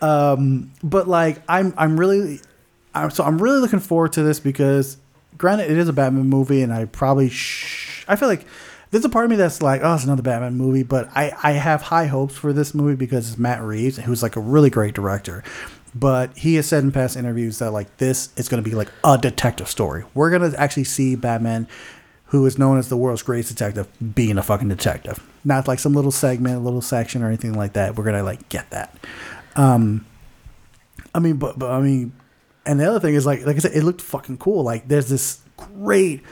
<laughs> um, but like, I'm I'm really, I'm, so I'm really looking forward to this because, granted, it is a Batman movie, and I probably, sh- I feel like there's a part of me that's like, oh, it's another Batman movie, but I I have high hopes for this movie because it's Matt Reeves, who's like a really great director. But he has said in past interviews that like this is going to be like a detective story. We're going to actually see Batman who is known as the world's greatest detective, being a fucking detective. Not like some little segment, a little section, or anything like that. We're gonna like get that. Um, I mean, but, but I mean, and the other thing is like, like I said, it looked fucking cool. Like there's this great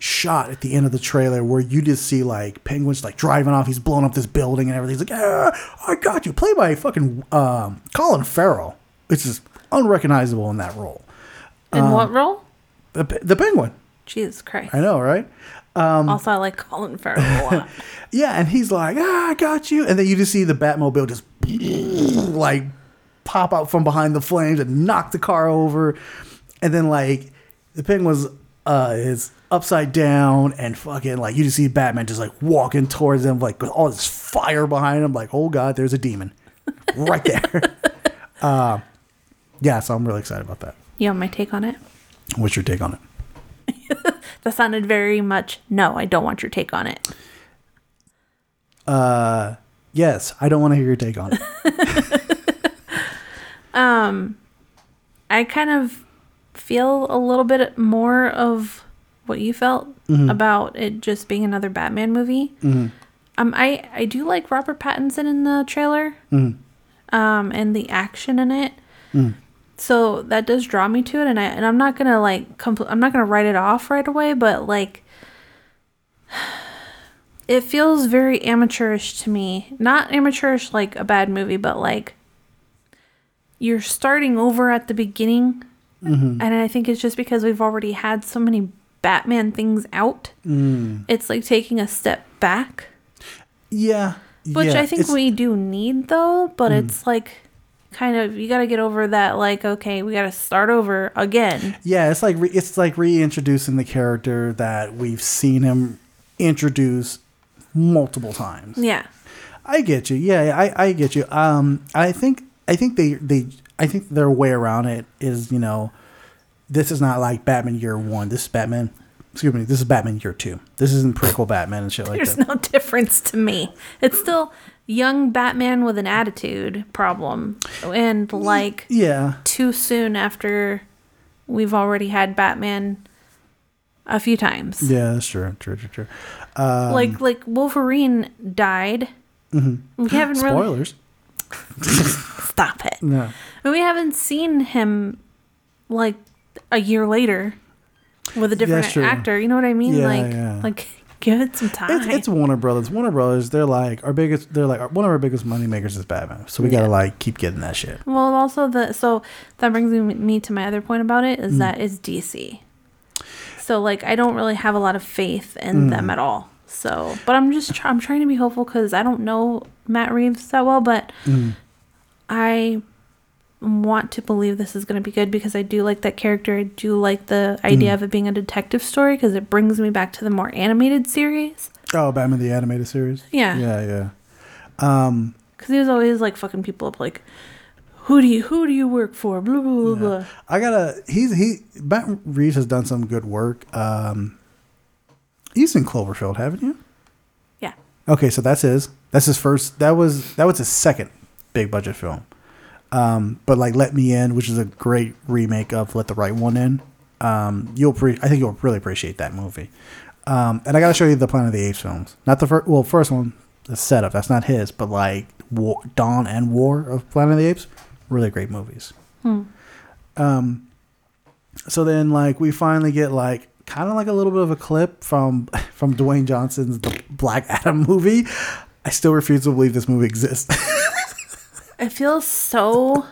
shot at the end of the trailer where you just see like penguins like driving off. He's blowing up this building and everything's like, yeah, I got you. Played by fucking um, Colin Farrell, which is unrecognizable in that role. In Um, what role? The, the penguin. Jesus Christ. I know, right? also, I like Colin Farrell a lot. <laughs> Yeah, and he's like, ah, I got you. And then you just see the Batmobile just <laughs> like pop out from behind the flames and knock the car over. And then like the penguin's uh is upside down and fucking like you just see Batman just like walking towards them like with all this fire behind him, like, oh god, there's a demon. right there. <laughs> uh yeah, so I'm really excited about that. you want my take on it? What's your take on it? <laughs> That sounded very much. No, I don't want your take on it. Uh yes, I don't want to hear your take on it. <laughs> Um I kind of feel a little bit more of what you felt about it just being another Batman movie. Um, I I do like Robert Pattinson in the trailer, um, and the action in it. So that does draw me to it, and I and I'm not gonna like compl- I'm not gonna write it off right away, but like. <sighs> It feels very amateurish to me. Not amateurish like a bad movie, but like you're starting over at the beginning. Mm-hmm. And I think it's just because we've already had so many Batman things out. Mm. It's like taking a step back, Yeah. which yeah, I think Mm. we do need though, but it's like kind of you got to get over that like okay, we got to start over again. Yeah, it's like re- it's like reintroducing the character that we've seen him introduce multiple times. Yeah. I get you. Yeah, I, I get you. Um, I think I think they they I think their way around it is you know, this is not like Batman Year One. This is Batman. Excuse me. This is Batman Year Two. This isn't prequel Batman and shit like There's that. no difference to me. It's still young Batman with an attitude problem and like yeah, too soon after we've already had Batman a few times. yeah, that's true. True, true, true. Um, like like Wolverine died. We haven't really spoilers. <laughs> stop it. No. And we haven't seen him like a year later with a different actor. You know what I mean? Yeah, like yeah. like give it some time. It's, it's Warner Brothers. Warner Brothers. They're like our biggest. They're like one of our biggest money makers is Batman. So we gotta like keep getting that shit. Well, also the so that brings me, me to my other point about it is mm. that it's DC. So like I don't really have a lot of faith in mm. them at all. So, but I'm just try- I'm trying to be hopeful because I don't know Matt Reeves that well, but mm. I want to believe this is going to be good because I do like that character. I do like the idea of it being a detective story because it brings me back to the more animated series. Oh, Batman the animated series. Yeah. Yeah, yeah. Um, Because he was always like fucking people up, like, who do you who do you work for? Blah blah blah. blah. I gotta. He's he. Matt Reeves has done some good work. Um, you've seen Cloverfield, haven't you? Yeah. Okay, so that's his. That's his first. That was that was his second big budget film. Um, but like Let Me In, which is a great remake of Let the Right One In. Um, you'll pre- I think you'll really appreciate that movie. Um, and I gotta show you the Planet of the Apes films. Not the first. Well, first one, the setup. That's not his, but like War, Dawn and War of Planet of the Apes, really great movies. Um, so then like we finally get like kind of like a little bit of a clip from <laughs> from Dwayne Johnson's the Black Adam movie. I still refuse to believe this movie exists. <laughs> It feels so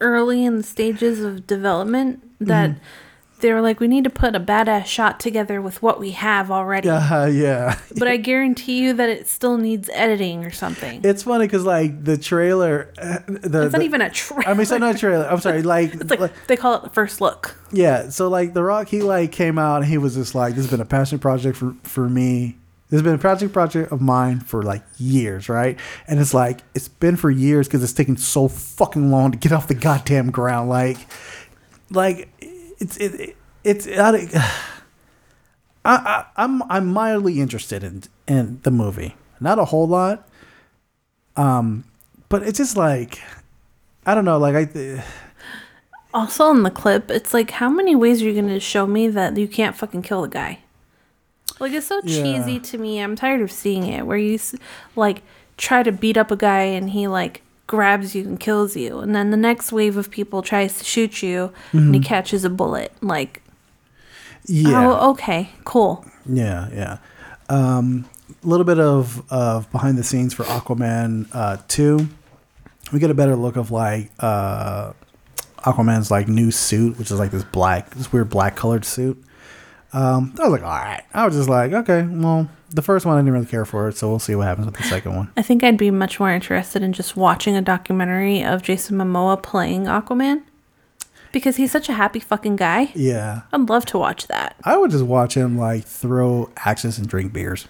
early in the stages of development that Mm-hmm. they were like, we need to put a badass shot together with what we have already. uh, yeah. But I guarantee you that it still needs editing or something. It's funny because like the trailer, uh, the, it's not the- even a trailer. I mean, it's not a trailer. I'm sorry. Like, it's like, like- they call it the first look. yeah. So like, The Rock, he like came out and he was just like, "This has been a passion project for for me. This has been a project project of mine for like years, right?" And it's like it's been for years because it's taking so fucking long to get off the goddamn ground. Like, like it's it, it's I, <sighs> I, I I'm I'm mildly interested in in the movie. Not a whole lot. Um, but it's just like I don't know. Like I. <sighs> Also in the clip, it's like, how many ways are you going to show me that you can't fucking kill the guy? Like, it's so Yeah. cheesy to me. I'm tired of seeing it where you, s- like, try to beat up a guy and he, like, grabs you and kills you. And then the next wave of people tries to shoot you and he catches a bullet. Like, Mm-hmm. Yeah. oh, okay, cool. Yeah, yeah. Um, a little bit of, of behind the scenes for Aquaman uh, 2. We get a better look of like uh, Aquaman's like new suit, which is like this black, this weird black colored suit. Um, I was like, all right. I was just like, okay, well, the first one I didn't really care for it, so we'll see what happens with the second one. I think I'd be much more interested in just watching a documentary of Jason Momoa playing Aquaman because he's such a happy fucking guy. Yeah, I'd love to watch that. I would just watch him like throw axes and drink beers.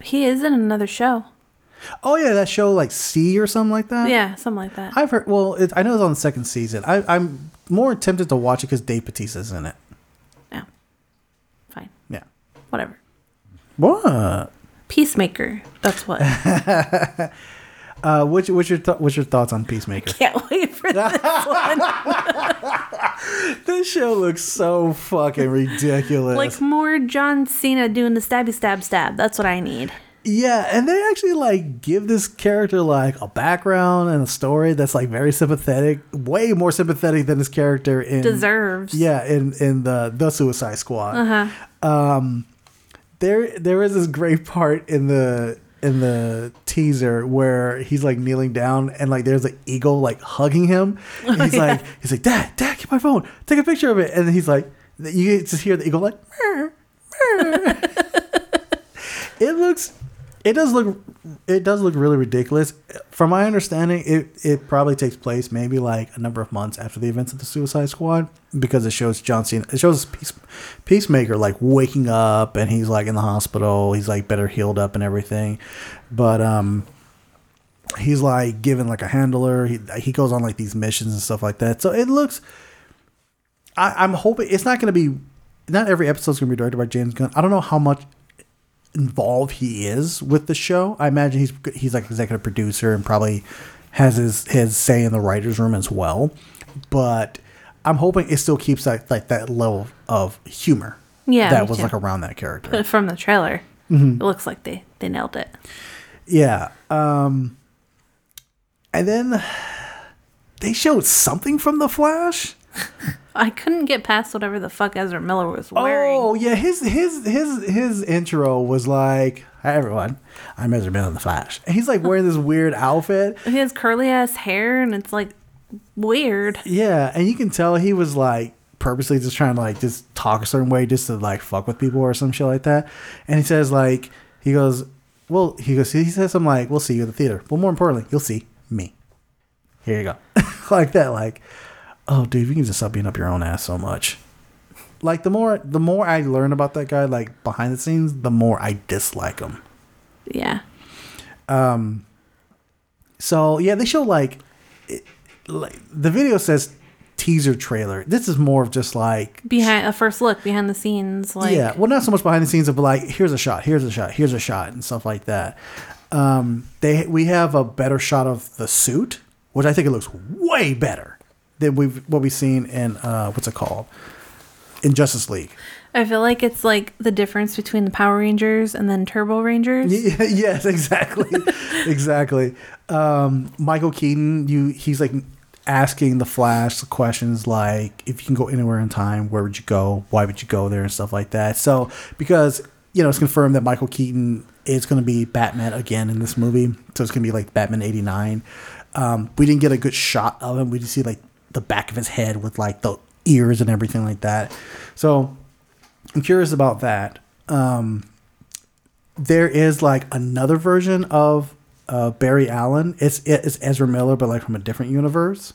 He is in another show. Oh yeah, that show like C or something like that. Yeah, something like that. I've heard. Well, it, I know it's on the second season. I, I'm more tempted to watch it because Dave Bautista's in it. Yeah. Fine. Yeah. Whatever. What? Peacemaker. That's what. <laughs> Uh, what's, what's your th- what's your thoughts on Peacemaker? Can't wait for this one. <laughs> this show looks so fucking ridiculous. Like more John Cena doing the stabby stab stab. That's what I need. yeah, and they actually like give this character like a background and a story that's like very sympathetic, way more sympathetic than his character in Deserves. Yeah, in in the the Suicide Squad. Uh huh. There there is this great part in the in the teaser where he's like kneeling down and like there's an eagle like hugging him. And <laughs> he's like he's like Dad, Dad, get my phone, take a picture of it, and then he's like you just hear the eagle like. <laughs> It looks it does look it does look really ridiculous. From my understanding it it probably takes place maybe like a number of months after the events of the suicide squad because it shows john cena it shows Peace, peacemaker like waking up and he's like in the hospital. He's like better healed up and everything. But um he's like given like a handler. He, he goes on like these missions and stuff like that. So it looks I, i'm hoping it's not going to be not every episode's going to be directed by james gunn. I don't know how much involved he is with the show. I imagine he's he's like executive producer and probably has his his say in the writers' room as well. But I'm hoping it still keeps that like that level of humor. Yeah, that was too. like around that character. But <laughs> from the trailer, Mhm. it looks like they they nailed it. Yeah. Um and then they showed something from the Flash. <laughs> I couldn't get past whatever the fuck Ezra Miller was oh, wearing. Oh yeah, his his his his intro was like, "Hi everyone, I'm Ezra Miller in the Flash." And he's like <laughs> wearing this weird outfit. He has curly ass hair, and it's like weird. Yeah, and you can tell he was like purposely just trying to like just talk a certain way just to like fuck with people or some shit like that. And he says like he goes, well, he goes he says something like, "We'll see you at the theater," but more importantly, you'll see me. Here you go, <laughs> like that. Like, oh, dude, you can just stop being up your own ass so much. Like the more the more I learn about that guy, like behind the scenes, the more I dislike him. Yeah. Um. So yeah, they show like, it, like the video says teaser trailer. This is more of just like Behind a first look behind the scenes, like yeah, well, not so much behind the scenes, but like here's a shot, here's a shot, here's a shot, and stuff like that. Um, they we have a better shot of the suit, which I think it looks way better than we've what we've seen in uh, what's it called in Justice League. I feel like it's like the difference between the Power Rangers and then Turbo Rangers. Y- <laughs> yes, exactly, <laughs> exactly. Um, Michael Keaton, you he's like asking the Flash questions like, if you can go anywhere in time, where would you go? Why would you go there and stuff like that. So because you know it's confirmed that Michael Keaton is going to be Batman again in this movie, so it's going to be like Batman '89. Um, we didn't get a good shot of him. We just see like the back of his head with like the ears and everything like that. So I'm curious about that. Um, there is like another version of uh, Barry Allen. It's it's Ezra Miller, but like from a different universe.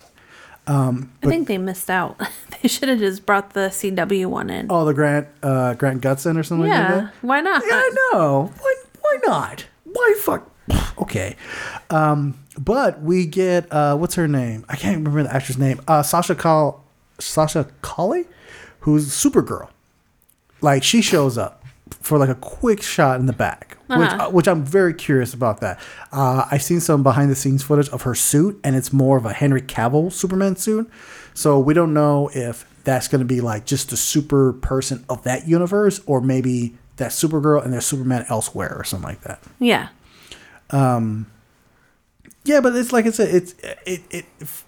Um, I think they missed out. <laughs> they should have just brought the CW one in. oh, the Grant uh, Grant Gustin or something like yeah, that. why not? Yeah, I know. Why why not? Why fuck? Okay. Um, but we get uh, what's her name? I can't remember the actress name. Uh, Sasha Call Sasha Calle, who's Supergirl. Like she shows up for like a quick shot in the back, which Uh-huh. uh, which I'm very curious about that. Uh, I've seen some behind the scenes footage of her suit, and it's more of a Henry Cavill Superman suit. So we don't know if that's going to be like just the super person of that universe, or maybe that Supergirl and there's Superman elsewhere or something like that. Yeah. Um, yeah, but it's like I said, it's it, it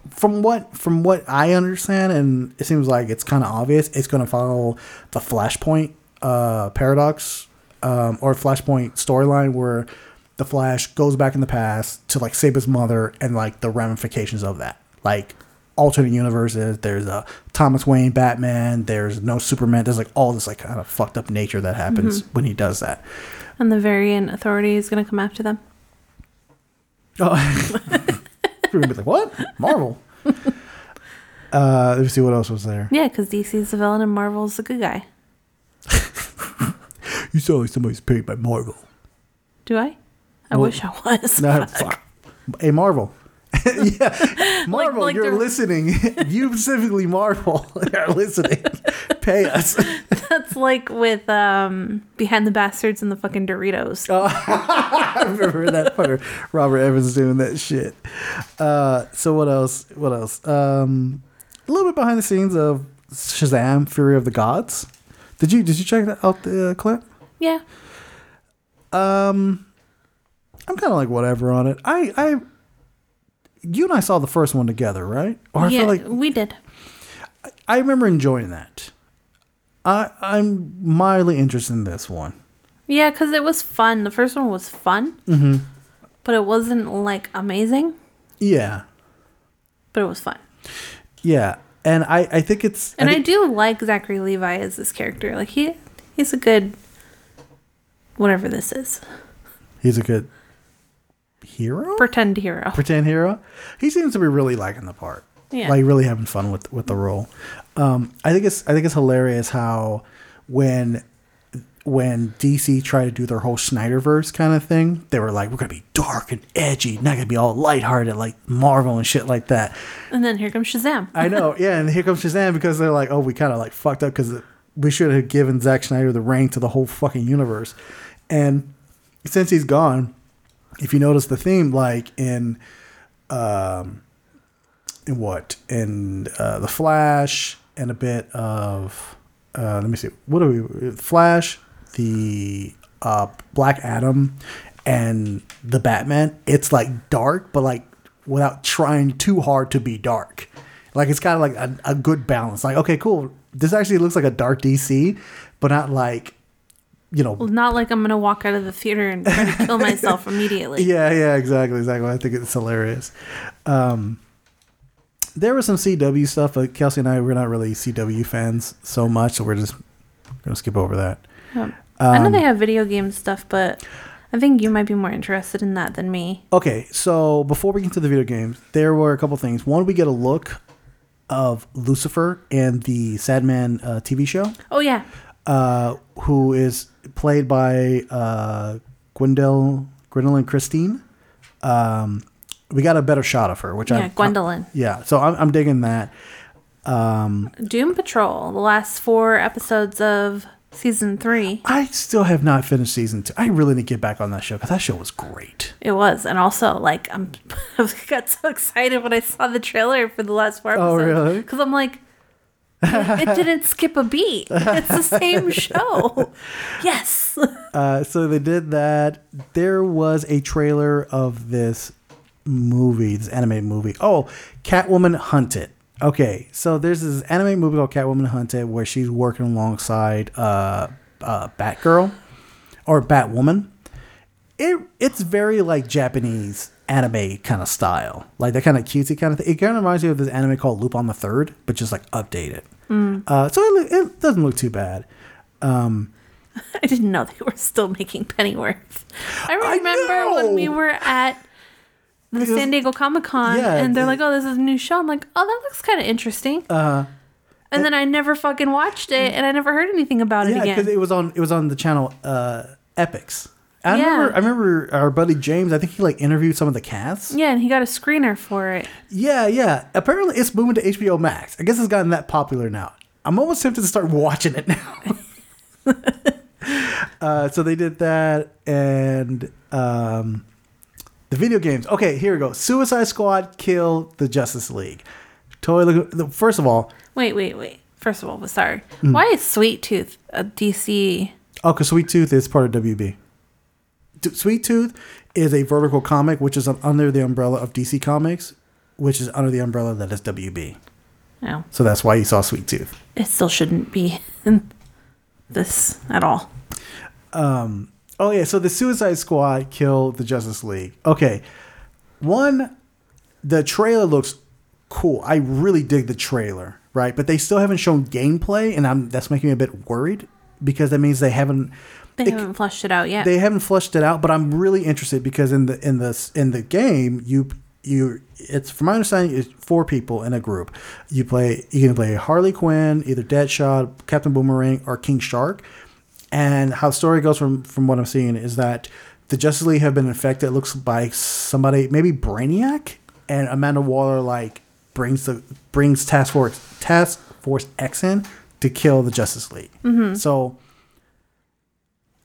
from what from what I understand, and it seems like it's kind of obvious. It's going to follow the Flashpoint uh, paradox um, or Flashpoint storyline where the Flash goes back in the past to like save his mother and like the ramifications of that, like alternate universes. There's a Thomas Wayne Batman. There's no Superman. There's like all this like kind of fucked up nature that happens Mhm. when he does that. And the Variant Authority is going to come after them. Oh, <laughs> you're gonna be like, what? Marvel. <laughs> uh, let me see what else was there. Yeah, because DC's the villain and Marvel's the good guy. <laughs> You sound like somebody's paid by Marvel. Do I? I Well, wish I was. No, fuck. Hey, Marvel. yeah, Marvel, like you're they're- listening. you specifically, Marvel, are listening. Pay us. <laughs> That's like with um Behind the Bastards and the fucking Doritos. Oh. <laughs> I remember that fucker Robert Evans doing that shit. Uh, so what else? What else? Um, a little bit behind the scenes of Shazam: Fury of the Gods. Did you did you check that out the uh, clip? Yeah. Um, I'm kind of like whatever on it. I I you and I saw the first one together, right? Or I yeah, feel like we did. I remember enjoying that. I I'm mildly interested in this one. Yeah, because it was fun. The first one was fun, mm-hmm. but it wasn't like amazing. Yeah, But it was fun, yeah, and I I think it's and I, think- do like Zachary Levi as this character. Like he, he's a good, whatever this is, he's a good hero. pretend hero. pretend hero. He seems to be really liking the part. Yeah. Like really having fun with with the role. Um, I think it's I think it's hilarious how when when DC tried to do their whole Snyderverse kind of thing, they were like, "We're gonna be dark and edgy, not gonna be all lighthearted like Marvel and shit like that." And then here comes Shazam. I know, <laughs> yeah. And here comes Shazam because they're like, "Oh, we kind of like fucked up because we should have given Zack Snyder the reign to the whole fucking universe." And since he's gone, if you notice the theme, like in um, in what in uh, the Flash and a bit of uh, let me see, what are we? Flash, the uh, Black Adam, and the Batman. It's like dark, but like without trying too hard to be dark. Like it's kind of like a, a good balance. Like okay, cool. This actually looks like a dark DC, but not like you know Well, not like I'm gonna walk out of the theater and try to kill myself <laughs> immediately. Yeah, yeah, exactly, exactly. I think it's hilarious. Um, there was some CW stuff, but Kelsey and I we're not really CW fans so much, so we're just gonna skip over that. I know Um, they have video game stuff, but I think you might be more interested in that than me. Okay, so before we get to the video games, there were a couple things. One, we get a look of Lucifer and the Sandman uh, TV show, Oh yeah, uh, who is played by uh, Gwendol Gwendolyn Christie. Um, we got a better shot of her, which I yeah, Gwendolyn. yeah. So I'm, I'm digging that. Doom Patrol, the last four episodes of season three. I still have not finished season two. I really need to get back on that show because that show was great. It was, and also like I'm, <laughs> I got so excited when I saw the trailer for the last four Oh, episodes. really? Because I'm like, it, it didn't skip a beat. It's the same show. <laughs> Yes. Uh, so they did that. There was a trailer of this movie, this anime movie. Oh, Catwoman Hunted. Okay, so there's this anime movie called Catwoman Hunted where she's working alongside uh, uh, Batgirl or Batwoman. It it's very like Japanese anime kind of style, like that kind of cutesy kind of thing. It kind of reminds me of this anime called Lupin the Third, but just like updated. Uh, so it, it doesn't look too bad. <laughs> I didn't know they were still making Pennyworth. I I remember when we were at the Because- San Diego Comic Con Yeah, and they're the- like, oh, this is a new show. I'm like, oh, that looks kind of interesting. Uh, and then I never fucking watched it and I never heard anything about it again. Yeah, because it was on it was on the channel uh, Epix. I Yeah. remember I remember our buddy James. I think he like interviewed some of the cast. yeah, and he got a screener for it. Yeah, yeah. Apparently, it's moving to HBO Max. I guess it's gotten that popular now. I'm almost tempted to start watching it now. <laughs> uh, so they did that, and um, the video games. Okay, here we go. Suicide Squad kill the Justice League. Totally. look- First of all, Wait, wait, wait. First of all, sorry. Hmm. Why is Sweet Tooth a DC? Oh, because Sweet Tooth is part of WB. Sweet Tooth is a Vertigo comic, which is under the umbrella of DC Comics, which is under the umbrella that is WB. No, So that's why you saw Sweet Tooth. it still shouldn't be in this at all. Oh yeah, so the Suicide Squad killed the Justice League. Okay, one, the trailer looks cool. I really dig the trailer, right? But they still haven't shown gameplay, and I'm that's making me a bit worried because that means they haven't They it- haven't flushed it out yet. they haven't flushed it out, but I'm really interested because in the in the in the game you you it's from my understanding it's four people in a group. You play you can play Harley Quinn, either Deadshot, Captain Boomerang, or King Shark. And how the story goes from from what I'm seeing is that the Justice League have been infected. It looks by somebody, maybe Brainiac, and Amanda Waller like brings the brings Task Force Task Force X in to kill the Justice League. So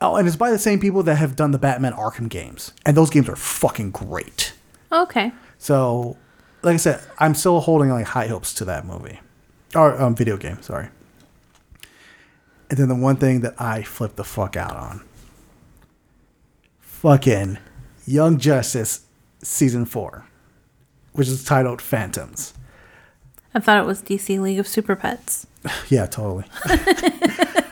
Oh, and it's by the same people that have done the Batman Arkham games. And those games are fucking great. okay. So, like I said, I'm still holding like high hopes to that movie. Or um, video game, sorry. And then the one thing that I flipped the fuck out on. Fucking Young Justice season 4, which is titled Phantoms. I thought it was DC League of Super Pets. <sighs> Yeah, totally. <laughs>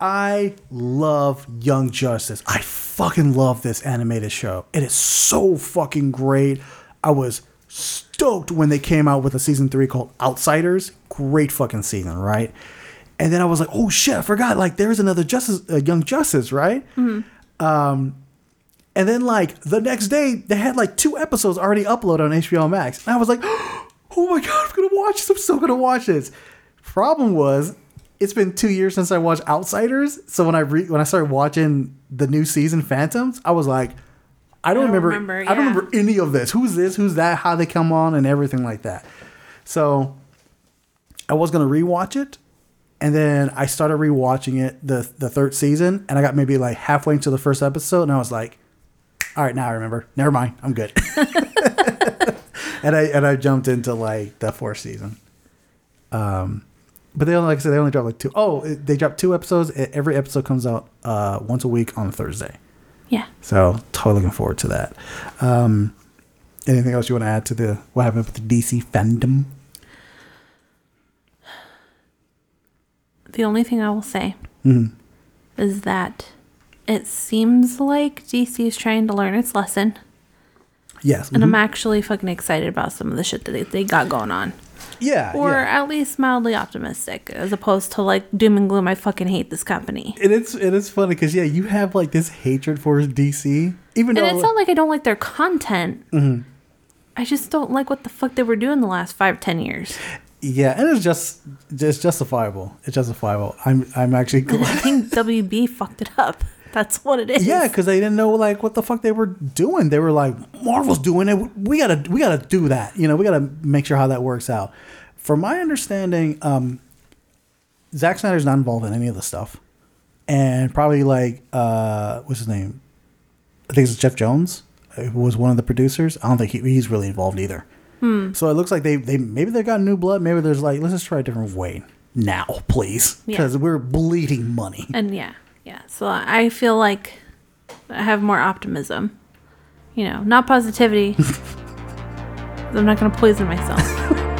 I love Young Justice. I fucking love this animated show. It is so fucking great. I was stoked when they came out with a season three called Outsiders. Great fucking season, right? And then I was like, oh shit, I forgot. Like, there's another Justice, uh, Young Justice, right? Hmm. Um, and then like the next day, they had like two episodes already uploaded on HBO Max, and I was like, <gasps> oh my god, I'm gonna watch this. I'm so gonna watch this. Problem was, it's been two years since I watched Outsiders. So when I re- when I started watching the new season, Phantoms, I was like, I don't, don't remember. remember, I don't remember any of this. Who's this? Who's that? How they come on and everything like that. So I was gonna rewatch it, and then I started rewatching it the the third season, and I got maybe like halfway into the first episode, and I was like, "All right, now I remember. Never mind, I'm good." <laughs> and I and I jumped into like the fourth season. Um, but they only like I said they only dropped like two. Oh, they dropped two episodes. Every episode comes out uh once a week on Thursday. Yeah. So totally looking forward to that. Um, anything else you want to add to the what happened with the DC Fandome? The only thing I will say Mhm. is that it seems like DC is trying to learn its lesson. Yes, And mhm. I'm actually fucking excited about some of the shit that they, they got going on. yeah, Or yeah. at least mildly optimistic, as opposed to like doom and gloom. I fucking hate this company. And it's it is funny because yeah, you have like this hatred for DC, even And though it's not like I don't like their content. Mhm. I just don't like what the fuck they were doing the last five, ten years. Yeah, and it's just it's justifiable. It's justifiable. I'm I'm actually And I think WB fucked it up. <laughs> That's what it is. Yeah, because they didn't know like what the fuck they were doing. They were like, Marvel's doing it. We gotta we gotta do that. You know, we gotta make sure how that works out. From my understanding, um, Zack Snyder's not involved in any of the stuff, and probably like uh, what's his name? I think it's Geoff Johns uh, who was one of the producers. I don't think he, he's really involved either. Hmm. So it looks like they they maybe they got new blood. Maybe there's like let's just try a different way now, please, Yeah. because we're bleeding money. And yeah, yeah. So I feel like I have more optimism. You know, not positivity. <laughs> I'm not going to poison myself. <laughs>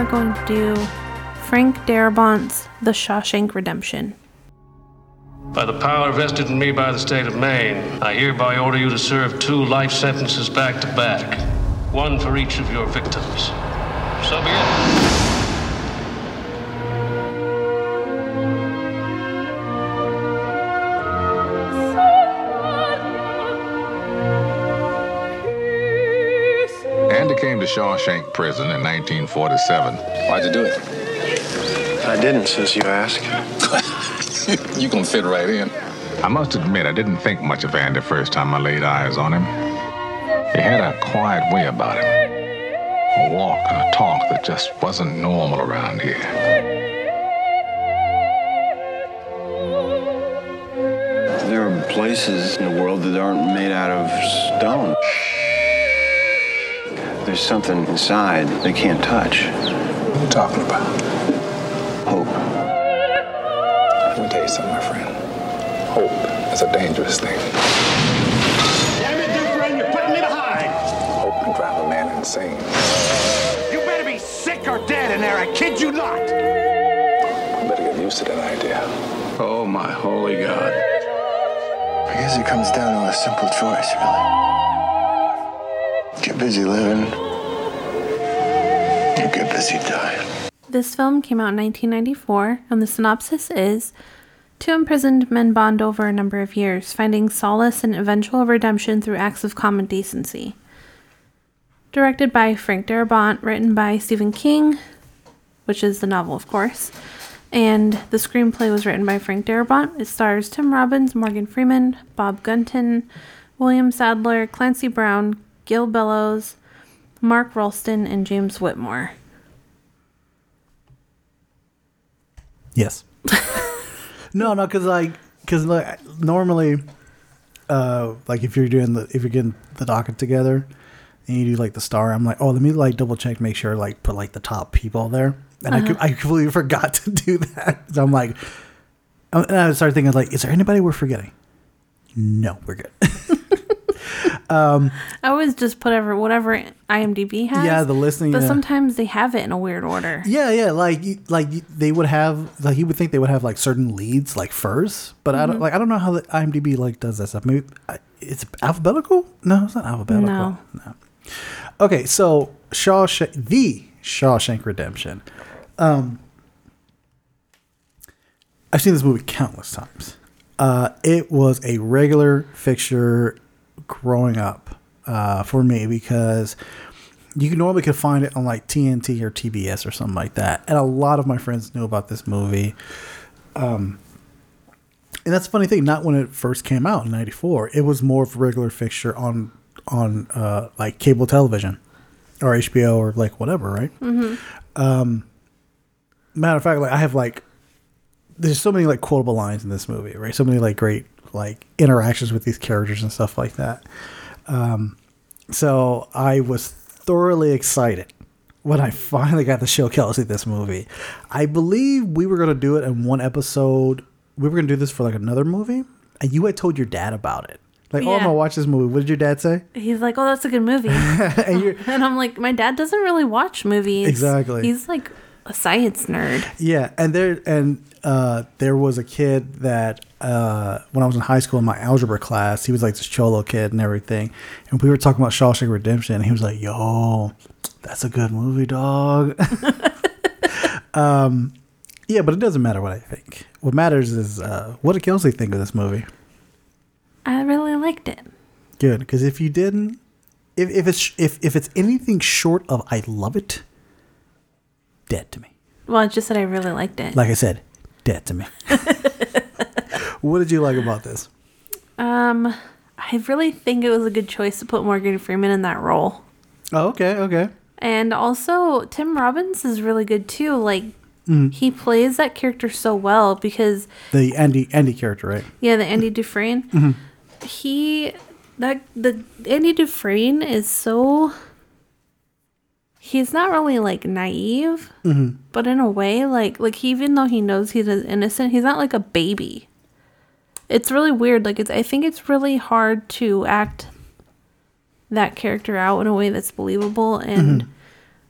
are going to do Frank Darabont's The Shawshank Redemption. By the power vested in me by the state of Maine, I hereby order you to serve two life sentences back to back, one for each of your victims. So be it. Shawshank Prison in 1947. Why'd you do it? I didn't, since you asked. <laughs> you can fit right in. I must admit, I didn't think much of Andy first time I laid eyes on him. He had a quiet way about him, a walk and a talk that just wasn't normal around here. There are places in the world that aren't made out of stone. There's something inside they can't touch. What are you talking about? Hope. Let me tell you something, my friend. Hope is a dangerous thing. Damn it, new friend, you're putting me behind. Hope can drive a man insane. You better be sick or dead in there, I kid you not. You better get used to that idea. Oh, my holy God. I guess it comes down to a simple choice, really. Busy living, or get busy dying. This film came out in 1994, and the synopsis is Two imprisoned men bond over a number of years, finding solace and eventual redemption through acts of common decency. Directed by Frank Darabont, written by Stephen King, which is the novel, of course, and the screenplay was written by Frank Darabont. It stars Tim Robbins, Morgan Freeman, Bob Gunton, William Sadler, Clancy Brown, Gil Bellows, Mark Rolston, and James Whitmore. Yes. <laughs> no, no, because like, because like normally, uh, like if you're doing the if you're getting the docket together, and you do like the star, I'm like, oh, let me like double check, make sure like put like the top people there, and I, Uh-huh. co- I completely <laughs> forgot to do that. So I'm like, Um, And I started thinking, like, is there anybody we're forgetting? No, we're good. <laughs> um, I always just put ever whatever IMDb has. Yeah, the listing, But yeah. sometimes they have it in a weird order. yeah, yeah, like, like they would have, like, you would think they would have like certain leads like first, but I don't, Mhm. like, I don't know how the IMDb like does that stuff. Maybe it's alphabetical. No, it's not alphabetical. No. no. Okay, so Shawshank, the Shawshank Redemption. Um, I've seen this movie countless times. Uh, it was a regular fixture growing up uh, for me because you normally could find it on like TNT or TBS or something like that, and a lot of my friends knew about this movie. Um, and that's the funny thing. Not when it first came out in '94. It was more of a regular fixture on on uh, like cable television or HBO or like whatever, right? Mhm. Um, matter of fact, like I have like there's so many like quotable lines in this movie, right? So many like great like interactions with these characters and stuff like that. Um, so I was thoroughly excited when I <laughs> finally got to show Kelsey this movie. I believe we were gonna do it in one episode. We were gonna do this for like another movie, and you had told your dad about it. Like, oh, I'm gonna watch this movie. What did your dad say? He's like, "Oh, that's a good movie," <laughs> <laughs> and, I'm like, "My dad doesn't really watch movies. Exactly. He's like a science nerd." Yeah, and there and uh, there was a kid that uh, when I was in high school in my algebra class, he was like this cholo kid and everything, and we were talking about Shawshank Redemption, and he was like, "Yo, that's a good movie, dog." <laughs> um, yeah, but it doesn't matter what I think. What matters is uh, what did Kelsey think of this movie? I really liked it. Good, because if you didn't, if, if it's if if it's anything short of I love it, dead to me. Well, I just said I really liked it. Like I said, dead to me. <laughs> what did you like about this? Um, I really think it was a good choice to put Morgan Freeman in that role. Oh, okay, okay. And also, Tim Robbins is really good too. Like, Mhm. he plays that character so well because, The Andy Andy character, right? yeah, the Andy Dufresne, Mhm. he, that, the Andy Dufresne is so, he's not really like naive, Mhm. but in a way, like, like even though he knows he's innocent, he's not like a baby. It's really weird. Like, it's, I think it's really hard to act that character out in a way that's believable and Mhm.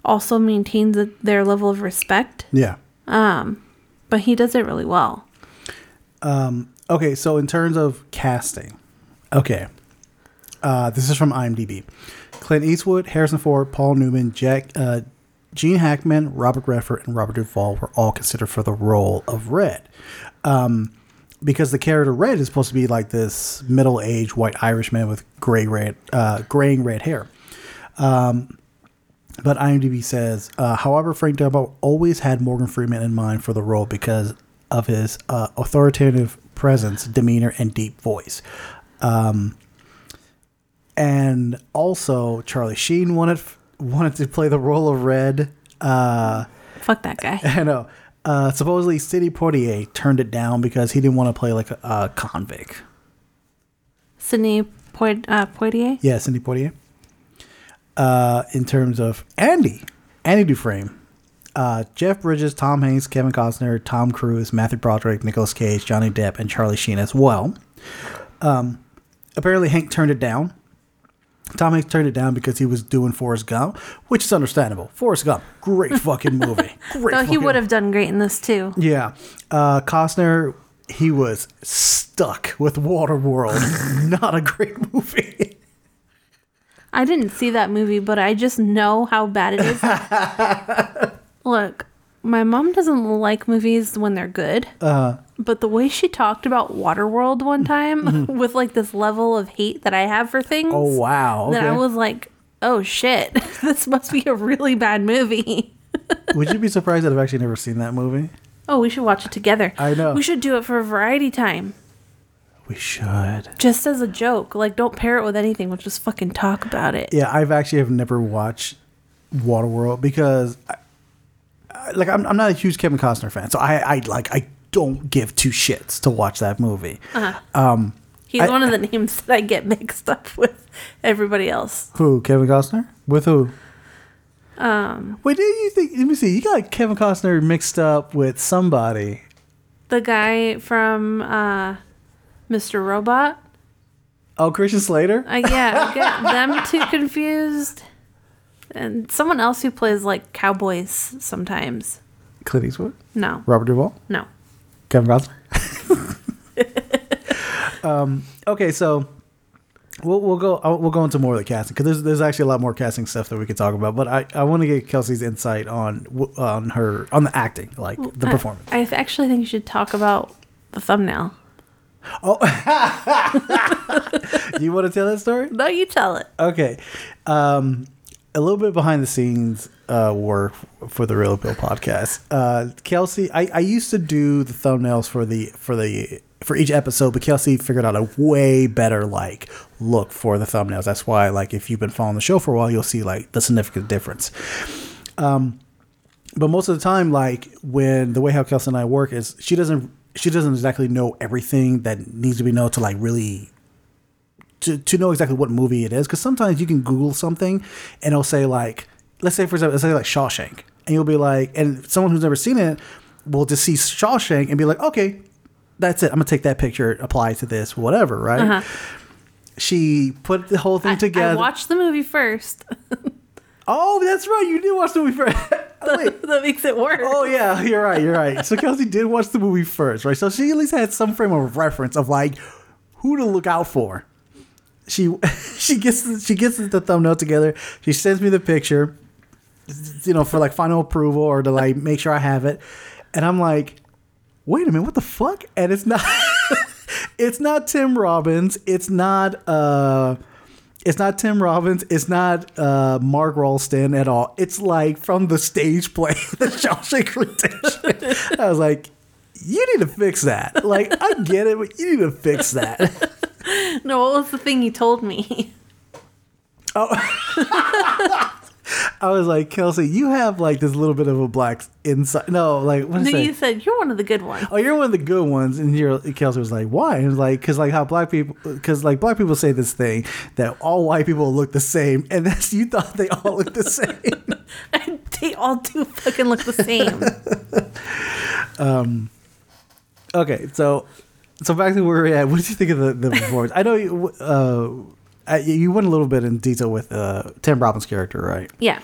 also maintains a, their level of respect. Yeah. Um, but he does it really well. Um, okay, so in terms of casting, okay, uh, this is from IMDb: Clint Eastwood, Harrison Ford, Paul Newman, Jack, uh, Gene Hackman, Robert Redford, and Robert Duvall were all considered for the role of Red. Um, because the character Red is supposed to be like this middle-aged white Irishman with gray red, uh, graying red hair. Um, but IMDb says, uh, however, Frank Darabont always had Morgan Freeman in mind for the role because of his uh, authoritative presence, demeanor, and deep voice. Um, and also, Charlie Sheen wanted wanted to play the role of Red. Uh, Fuck that guy. <laughs> I know. Uh, supposedly, Sidney Poitier turned it down because he didn't want to play like a, a convict. Sidney Poit- uh, Poitier. Yeah, Cindy Poitier. Uh, in terms of Andy, Andy Dufresne, uh, Jeff Bridges, Tom Hanks, Kevin Costner, Tom Cruise, Matthew Broderick, Nicolas Cage, Johnny Depp, and Charlie Sheen as well. Um, apparently, Hank turned it down. Tom Hanks turned it down because he was doing Forrest Gump, which is understandable. Forrest Gump, great <laughs> fucking movie. Great. No, he would have done great in this too. Yeah. Uh, Costner, he was stuck with Waterworld. <laughs> Not a great movie. I didn't see that movie, but I just know how bad it is. <laughs> Look, my mom doesn't like movies when they're good. Uh, But the way she talked about Waterworld one time Mhm. <laughs> with like this level of hate that I have for things. Oh, wow. That I was like, oh shit, <laughs> this must be a really bad movie. <laughs> would you be surprised that I've actually never seen that movie? Oh, we should watch it together. I know. We should do it for a variety time. We should. Just as a joke. Like, don't pair it with anything. We'll just fucking talk about it. Yeah, I've actually have never watched Waterworld because, I, like, I'm, I'm not a huge Kevin Costner fan, so I, I like I don't give two shits to watch that movie. Uh-huh. Um, He's I- one of the names that I get <laughs> mixed up with everybody else. who Kevin Costner with who? Um, Wait, do you think? Let me see. You got Kevin Costner mixed up with somebody. The guy from uh, Mr. Robot. Oh, Christian Slater. Uh, yeah, I get <laughs> them two confused. And someone else who plays like cowboys sometimes. Clint Eastwood. No, Robert Duvall. no. Kevin Costner. <laughs> um, okay, so we'll we'll go we'll go into more of the casting because there's there's actually a lot more casting stuff that we could talk about. But I, I want to get Kelsey's insight on on her on the acting, like the I- performance. I, actually think you should talk about the thumbnail. Oh. Do <laughs> you want to tell that story? No, you tell it. Okay, um, a little bit behind the scenes uh, work for the Reel Appeal podcast. Uh, Kelsey, I, I used to do the thumbnails for the for the for each episode, but Kelsey figured out a way better like look for the thumbnails. That's why, like, if you've been following the show for a while, you'll see like the significant difference. Um, but most of the time, like when the way how Kelsey and I work is she doesn't she doesn't exactly know everything that needs to be known to like really to, to know exactly what movie it is because sometimes you can google something and it'll say like let's say for example let's say like shawshank and you'll be like and someone who's never seen it will just see shawshank and be like okay that's it i'm gonna take that picture apply it to this whatever right Uh-huh. she put the whole thing I together watched the movie first. <laughs> oh that's right you did watch the movie first <laughs> <laughs> that makes it worse. Oh yeah, you're right. You're right. So Kelsey did watch the movie first, right? So she at least had some frame of reference of like who to look out for. She <laughs> she gets the, she gets the thumbnail together. She sends me the picture, you know, for like final approval or to like make sure I have it. And I'm like, wait a minute, what the fuck? And it's not <laughs> it's not Tim Robbins. It's not uh it's not Tim Robbins. It's not uh, Mark Rolston at all. It's like from the stage play, <laughs> The Shawshank Redemption. I was like, you need to fix that. Like, I get it, but you need to fix that. <laughs> No, what was the thing you told me? Oh. <laughs> I was like, Kelsey, you have like this little bit of a black inside. No, like, what No, you said you're one of the good ones. Oh, you're one of the good ones, and you're Kelsey was like, "Why?" And was like, "Cause like how black people, cause like black people say this thing that all white people look the same, and that's you thought they all look the same." <laughs> they all do fucking look the same. Um, okay, so so back to where we're at. What did you think of the, the <laughs> performance? I know you uh, you went a little bit in detail with uh, Tim Robbins' character, right? yeah.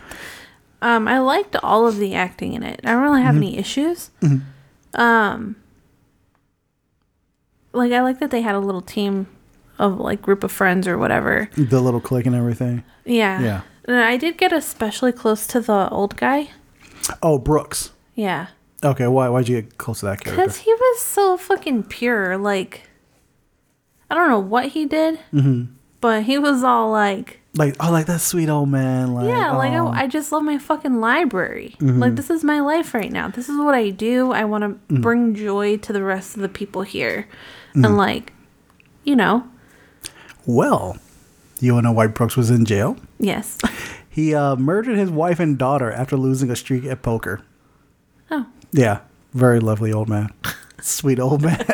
Um, I liked all of the acting in it. I don't really have Mhm. any issues. Mhm. Um, like I like that they had a little team of like group of friends or whatever. The little clique and everything. Yeah. Yeah. And I did get especially close to the old guy. Oh, Brooks. Yeah. Okay, why why'd you get close to that character? Because he was so fucking pure. Like, I don't know what he did, hmm but he was all like, Like, oh, like that sweet old man. Like, yeah, like oh. I, I just love my fucking library. Mhm. Like, this is my life right now. This is what I do. I want to Mhm. bring joy to the rest of the people here. And, like, you know, Well, you wanna know why Brooks was in jail? yes. <laughs> He uh, murdered his wife and daughter after losing a streak at poker. Yeah, very lovely old man. <laughs> Sweet old man.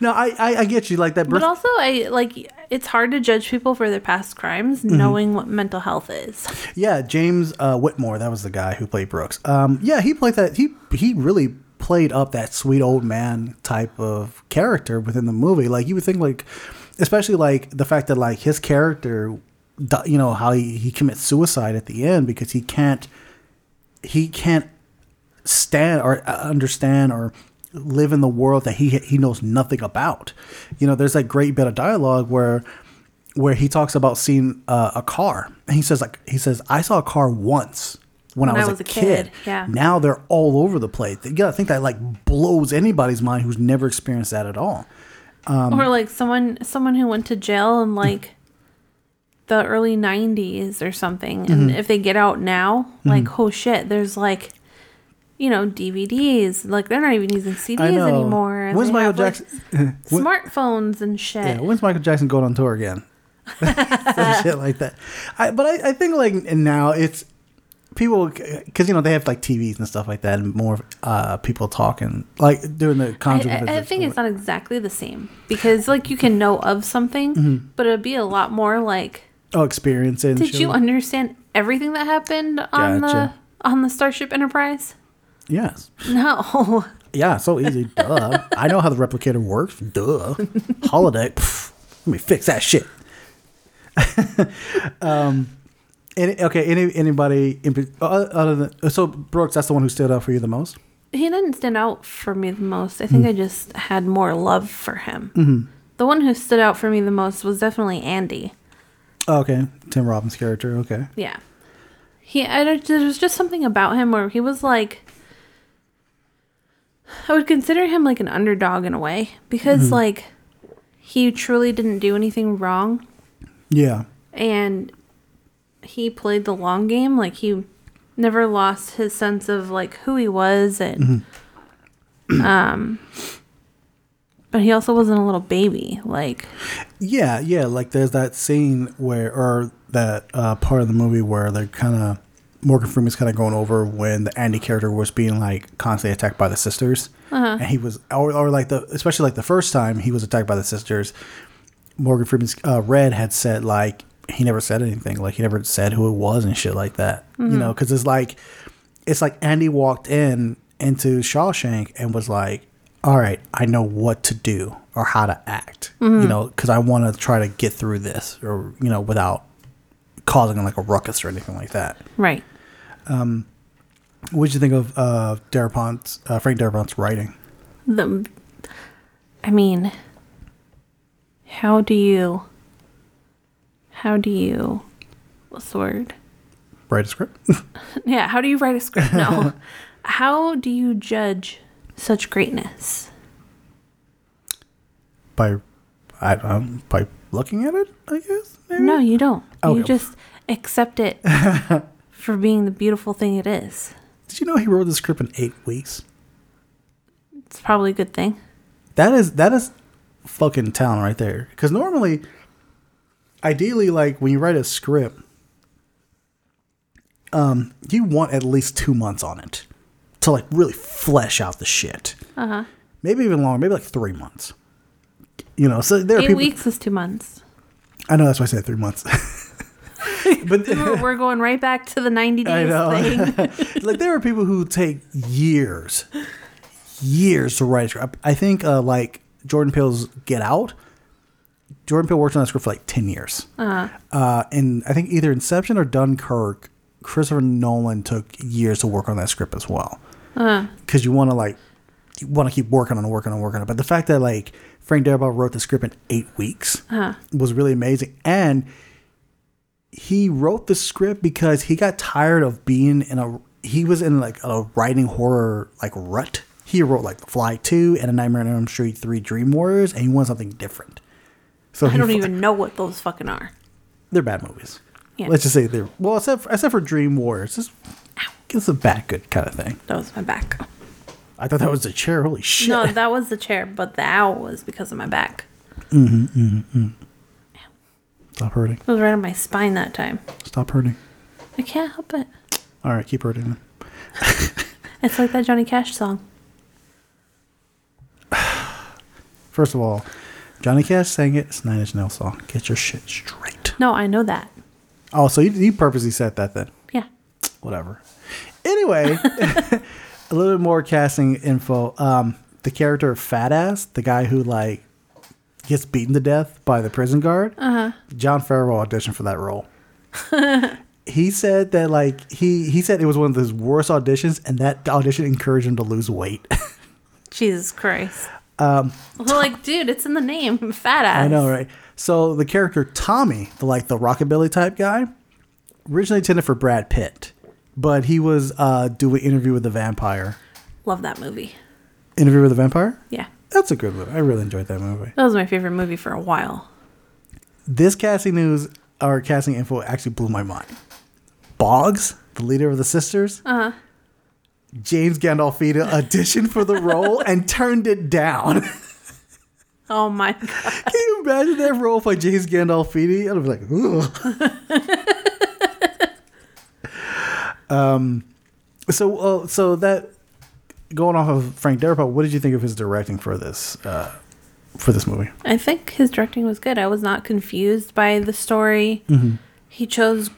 no, I, I I get you like that. But also, I like it's hard to judge people for their past crimes Mhm. knowing what mental health is. Yeah, James uh, Whitmore, that was the guy who played Brooks. Um, yeah, he played that. He he really played up that sweet old man type of character within the movie. Like you would think, like especially like the fact that like his character, you know, how he, he commits suicide at the end because he can't he can't stand or uh, understand or live in the world that he he knows nothing about. You know, there's that great bit of dialogue where where he talks about seeing uh, a car and he says like he says I saw a car once when, I, was a, kid. yeah. Now they're all over the place. You gotta think that like blows anybody's mind who's never experienced that at all. Um, or like someone someone who went to jail in like the early 90s or something and Mhm. if they get out now like Mhm. oh shit there's like you know DVDs like they're not even using CDs anymore When's they Michael have, like, Jackson? <laughs> smartphones and shit Yeah, when's Michael Jackson going on tour again? <laughs> Shit like that. I, but I, I think like now it's people because you know they have like TVs and stuff like that, and more uh, people talking like during the I, concert. I- I visits. think it's not exactly the same because like you can know of something Mhm. but it'd be a lot more like oh, experience did you understand everything that happened on Gotcha. the on the Starship Enterprise Yes. no Yeah, so easy. <laughs> Duh. I know how the replicator works. Duh. Holiday. pff, let me fix that shit. <laughs> um, any, okay. Any anybody in, other than so Brooks? That's the one who stood out for you the most. He didn't stand out for me the most. I think I just had more love for him. Mhm. The one who stood out for me the most was definitely Andy. Oh, okay, Tim Robbins' character. Okay. Yeah. He, I, there was just something about him where he was like, I would consider him like an underdog in a way because Mhm. like he truly didn't do anything wrong Yeah. and he played the long game. Like he never lost his sense of like who he was and <clears throat> um but he also wasn't a little baby like Yeah, yeah. Like there's that scene where, or that uh, part of the movie where they're kind of Morgan Freeman's kind of going over when the Andy character was being like constantly attacked by the sisters, Uh-huh. and he was, or, or like the, especially like the first time he was attacked by the sisters. Morgan Freeman's uh, Red had said like he never said anything, like he never said who it was and shit like that. You Mhm. know, because it's like it's like Andy walked in into Shawshank and was like, "All right, I know what to do or how to act." You Mhm. know, because I want to try to get through this, or you know, without causing like a ruckus or anything like that. right Um, what did you think of uh, Darabont's uh, Frank Darabont's writing? the I mean how do you how do you what's the word? Write a script. <laughs> Yeah, how do you write a script? No. <laughs> how do you judge such greatness? by I don't know, by looking at it, I guess. No, you don't. You Okay. just accept it <laughs> for being the beautiful thing it is. Did you know he wrote the script in eight weeks? It's probably a good thing. That is that is fucking talent right there. Because normally, ideally, like when you write a script, um, you want at least two months on it to like really flesh out the shit. Uh huh. Maybe even longer. Maybe like three months. You know, so there are Eight people. weeks is two months. I know that's why I said three months. <laughs> <laughs> but <laughs> we're, <laughs> going right back to the 90 I days thing. like there are people who take years, years to write a script. I think uh, like Jordan Peele's Get Out. Jordan Peele worked on that script for like ten years. Uh-huh. Uh, and I think either Inception or Dunkirk, Christopher Nolan took years to work on that script as well. Uh, Because you want to like, you want to keep working on it, working on it, working on it. But the fact that like Frank Darabont wrote the script in eight weeks uh, was really amazing. And he wrote the script because he got tired of being in a he was in like a writing horror like rut. He wrote like The Fly 2 and A Nightmare on Elm Street 3 Dream Warriors and he wanted something different. So I don't fu- even know what those fucking are. they're bad movies. Yeah. Let's just say they're well except for, except for Dream Warriors. It's, it's a bad good kind of thing. That was my back. I thought that was the chair. Holy shit. No, that was the chair, but the owl was because of my back. Mm-hmm, mm-hmm, mm. Stop hurting. It was right on my spine that time. Stop hurting. I can't help it. All right, keep hurting. then. <laughs> It's like that Johnny Cash song. <sighs> First of all, Johnny Cash sang it. It's Nine Inch Nails song. Get your shit straight. No, I know that. Oh, so you, you purposely said that then? Yeah. Whatever. Anyway, <laughs> a little bit more casting info. Um, the character of Fat Ass, the guy who like gets beaten to death by the prison guard. Uh John Farrell auditioned for that role. <laughs> he said that like he he said it was one of his worst auditions, and that audition encouraged him to lose weight. <laughs> Jesus Christ. um, Well, like, dude, it's in the name. <laughs> Fat ass. I know, right? So the character Tommy, the like the rockabilly type guy, originally intended for Brad Pitt, but he was uh doing interview with the vampire. Love that movie. Interview with the vampire. Yeah. That's a good movie. I really enjoyed that movie. That was my favorite movie for a while. This casting news or casting info actually blew my mind. Boggs, the leader of the sisters, Uh huh. James Gandolfini <laughs> auditioned for the role and turned it down. <laughs> Oh my god. <laughs> Can you imagine that role by James Gandolfini? I'd be like, ugh. um, so uh, so that going off of Frank Darabont, what did you think of his directing for this uh, for this movie? I think his directing was good. I was not confused by the story. Mhm. He chose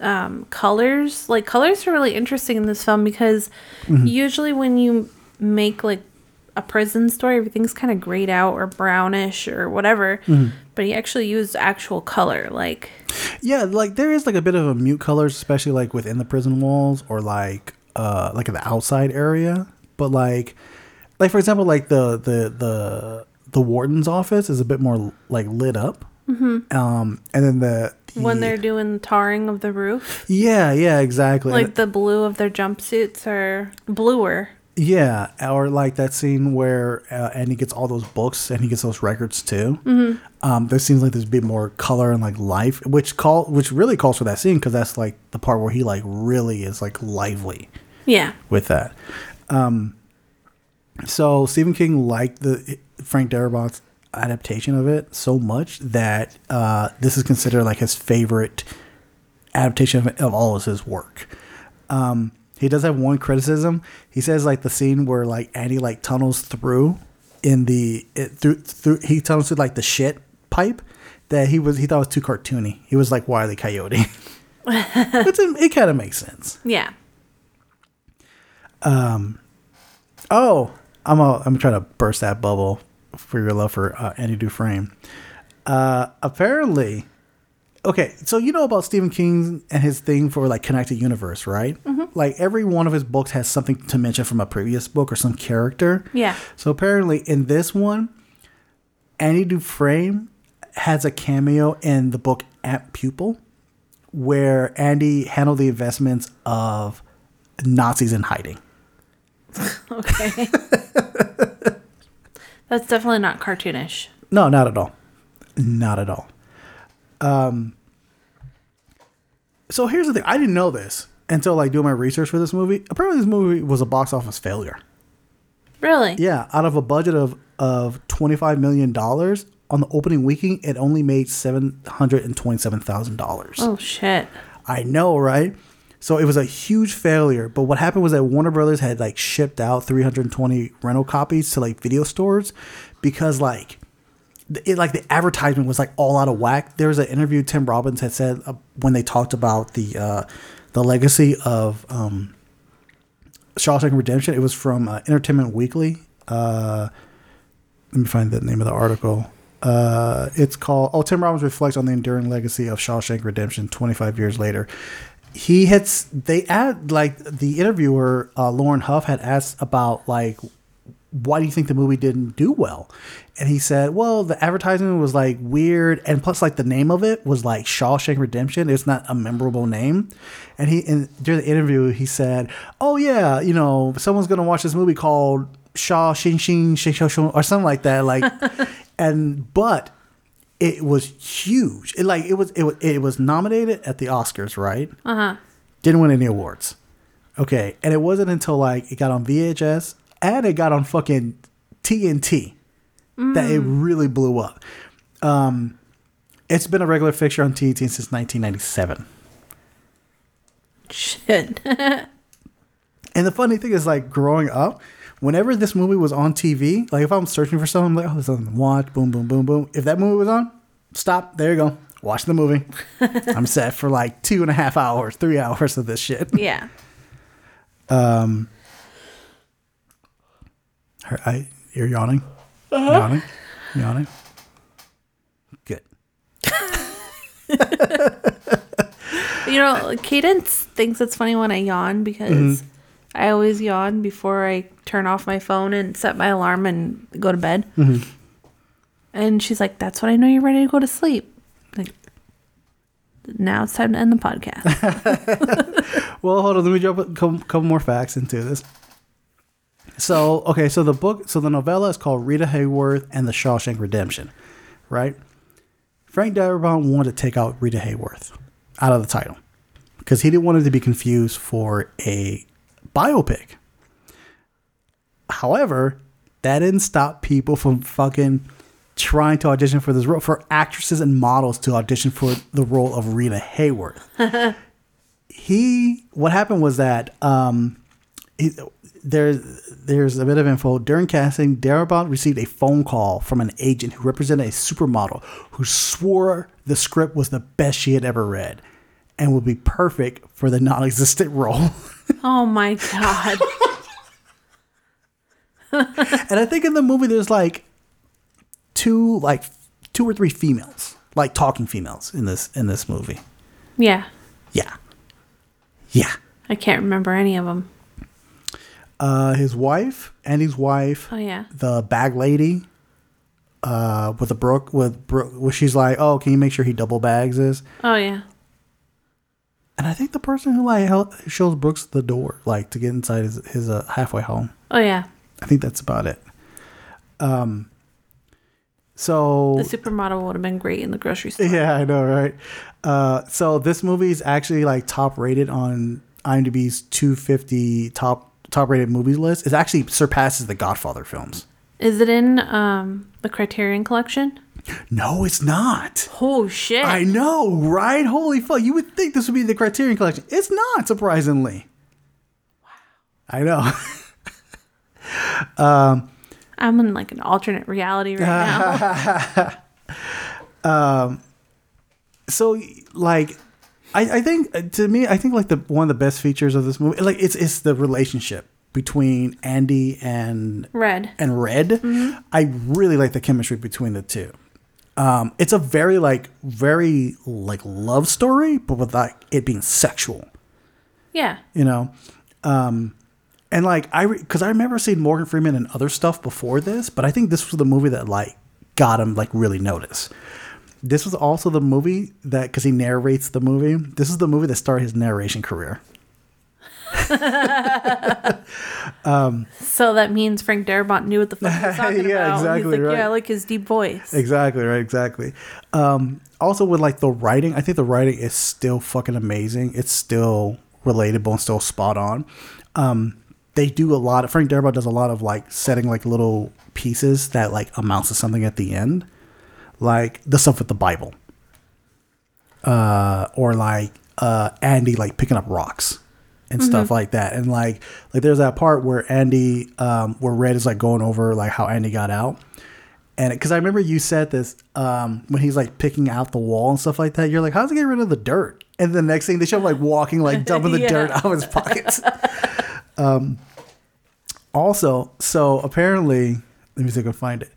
um, colors. Like colors are really interesting in this film because Mhm. usually when you make like a prison story. Everything's kind of grayed out or brownish or whatever. Mhm. But he actually used actual color. Like, Yeah, like there is like a bit of a mute colors, especially like within the prison walls or like uh like in the outside area. But like like for example, like the the the the warden's office is a bit more like lit up. Mhm. Um and then the when they're doing tarring of the roof, Yeah, yeah, exactly. like the blue of their jumpsuits are bluer. yeah, or like that scene where uh, he gets all those books and he gets those records too. Mhm. Um, there seems like there's a bit more color and like life, which call which really calls for that scene because that's like the part where he like really is like lively. Yeah. with that. Um, so Stephen King liked the Frank Darabont's adaptation of it so much that uh, this is considered like his favorite adaptation of, of all of his work. Um, he does have one criticism. He says like the scene where like Andy like tunnels through in the it, through through he tunnels through like the shit pipe that he was he thought was too cartoony. He was like Wile E. Coyote. <laughs> it's it kind of makes sense. Yeah. Um. Oh, I'm a, I'm trying to burst that bubble for your love for uh, Andy Dufresne. Uh, apparently, okay. So you know about Stephen King and his thing for like connected universe, right? Mhm. Like every one of his books has something to mention from a previous book or some character. Yeah. So apparently, in this one, Andy Dufresne has a cameo in the book Apt Pupil, where Andy handled the investments of Nazis in hiding. <laughs> Okay. That's definitely not cartoonish. No, not at all. Not at all. Um, so here's the thing. I didn't know this until like doing my research for this movie. Apparently, this movie was a box office failure. Really? Yeah, out of a budget of of twenty five million dollars on the opening weekend, it only made seven hundred and twenty seven thousand dollars. Oh shit. I know, right? So it was a huge failure. But what happened was that Warner Brothers had like shipped out 320 rental copies to like video stores because like it like the advertisement was like all out of whack. There was an interview Tim Robbins had said uh, when they talked about the uh, the legacy of um, Shawshank Redemption. It was from uh, Entertainment Weekly. Uh, let me find the name of the article. Uh, it's called "Oh, Tim Robbins reflects on the enduring legacy of Shawshank Redemption 25 years later." He had they add like the interviewer uh, Lauren Huff had asked about like why do you think the movie didn't do well? And he said, well, the advertisement was like weird, and plus, like the name of it was like Shawshank Redemption. It's not a memorable name. And he, and during the interview, he said, oh yeah, you know, someone's gonna watch this movie called Shaw Shing Shing Shing or something like that. Like, <laughs> and but it was huge. It like it was it was it was nominated at the Oscars, right? Uh huh. Didn't win any awards. Okay, and it wasn't until like it got on VHS and it got on fucking TNT that it really blew up. Um, it's been a regular fixture on TNT since 1997. Shit. <laughs> And the funny thing is, like growing up, whenever this movie was on TV, like if I'm searching for something, I'm like, oh, there's something to watch, boom, boom, boom, boom. If that movie was on, stop. There you go. Watch the movie. <laughs> I'm set for like two and a half hours, three hours of this shit. yeah. Um, her, I, you're yawning. Uh-huh. Yawning. Yawning. Good. <laughs> You know, Cadence thinks it's funny when I yawn because Mhm. I always yawn before I turn off my phone and set my alarm and go to bed. Mhm. And she's like, "That's when I know you're ready to go to sleep." Like, now it's time to end the podcast. <laughs> Well, hold on. Let me drop a couple more facts into this. So, okay, so the book, so the novella is called Rita Hayworth and the Shawshank Redemption, right? Frank Darabont wanted to take out Rita Hayworth out of the title because he didn't want it to be confused for a biopic. However, that didn't stop people from fucking trying to audition for this role, for actresses and models to audition for the role of Rita Hayworth. <laughs> He what happened was that um he, there's there's a bit of info. During casting darabont received a phone call from an agent who represented a supermodel who swore the script was the best she had ever read and would be perfect for the non-existent <laughs> role oh my god. and I think in the movie there's like two like two or three females, like talking females in this in this movie. Yeah. Yeah. Yeah. I can't remember any of them. Uh, his wife, Andy's wife, Oh, yeah. the bag lady, uh, with the brook with brook, where she's like, "Oh, can you make sure he double bags this?" Oh, yeah. And I think the person who like shows Brooks the door, like to get inside his his uh, halfway home. Oh, yeah. I think that's about it. Um. So The supermodel would have been great in the grocery store. Yeah, I know, right? Uh, so this movie is actually like top rated on IMDb's 250 top top rated movies list. It actually surpasses the Godfather films. Is it in um, the Criterion Collection? No, it's not. Oh shit! I know, right? Holy fuck! You would think this would be the Criterion Collection. It's not, surprisingly. Wow. I know. <laughs> um, I'm in like an alternate reality right now. <laughs> um, so like, I, I think uh, to me, I think like the one of the best features of this movie, like it's it's the relationship between Andy and Red. and Red. I really like the chemistry between the two. Um, it's a very like very like love story, but without it being sexual. yeah. you know um and like i because i remember seeing morgan freeman and other stuff before this but i think this was the movie that like got him like really noticed this was also the movie that because he narrates the movie this is the movie that started his narration career <laughs> um So that means Frank Darabont knew what the fuck he was <laughs> talking Yeah, about. exactly, like, right. yeah, I like his deep voice. exactly right exactly um also with like the writing i think the writing is still fucking amazing it's still relatable and still spot on um they do a lot of frank darabont does a lot of like setting like little pieces that like amounts to something at the end like the stuff with the bible uh or like uh andy like picking up rocks and stuff Mhm. like that and like like there's that part where andy um where red is like going over like how andy got out and because I remember you said this um, when he's like picking out the wall and stuff like that. You're like, "How's he get rid of the dirt?" And the next thing they show him like walking, like <laughs> dumping the Yeah. dirt out of his pockets. <laughs> um, also, so apparently, let me see if I can find it.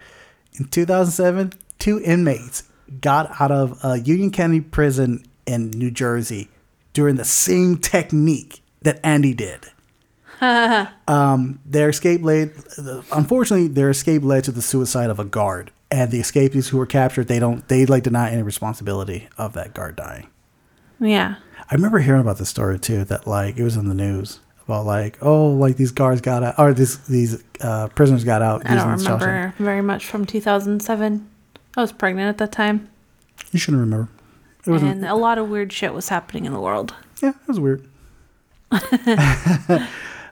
In 2007, two inmates got out of a Union County prison in New Jersey during the same technique that Andy did. <laughs> Um, their escape led, unfortunately, their escape led to the suicide of a guard, and the escapees who were captured, they don't, they like deny any responsibility of that guard dying. yeah. I remember hearing about this story too, that like it was in the news about like, oh, like these guards got out, or these these uh, prisoners got out. I don't remember very much from 2007. I was pregnant at that time. You shouldn't remember. It and a lot of weird shit was happening in the world. yeah, it was weird. <laughs>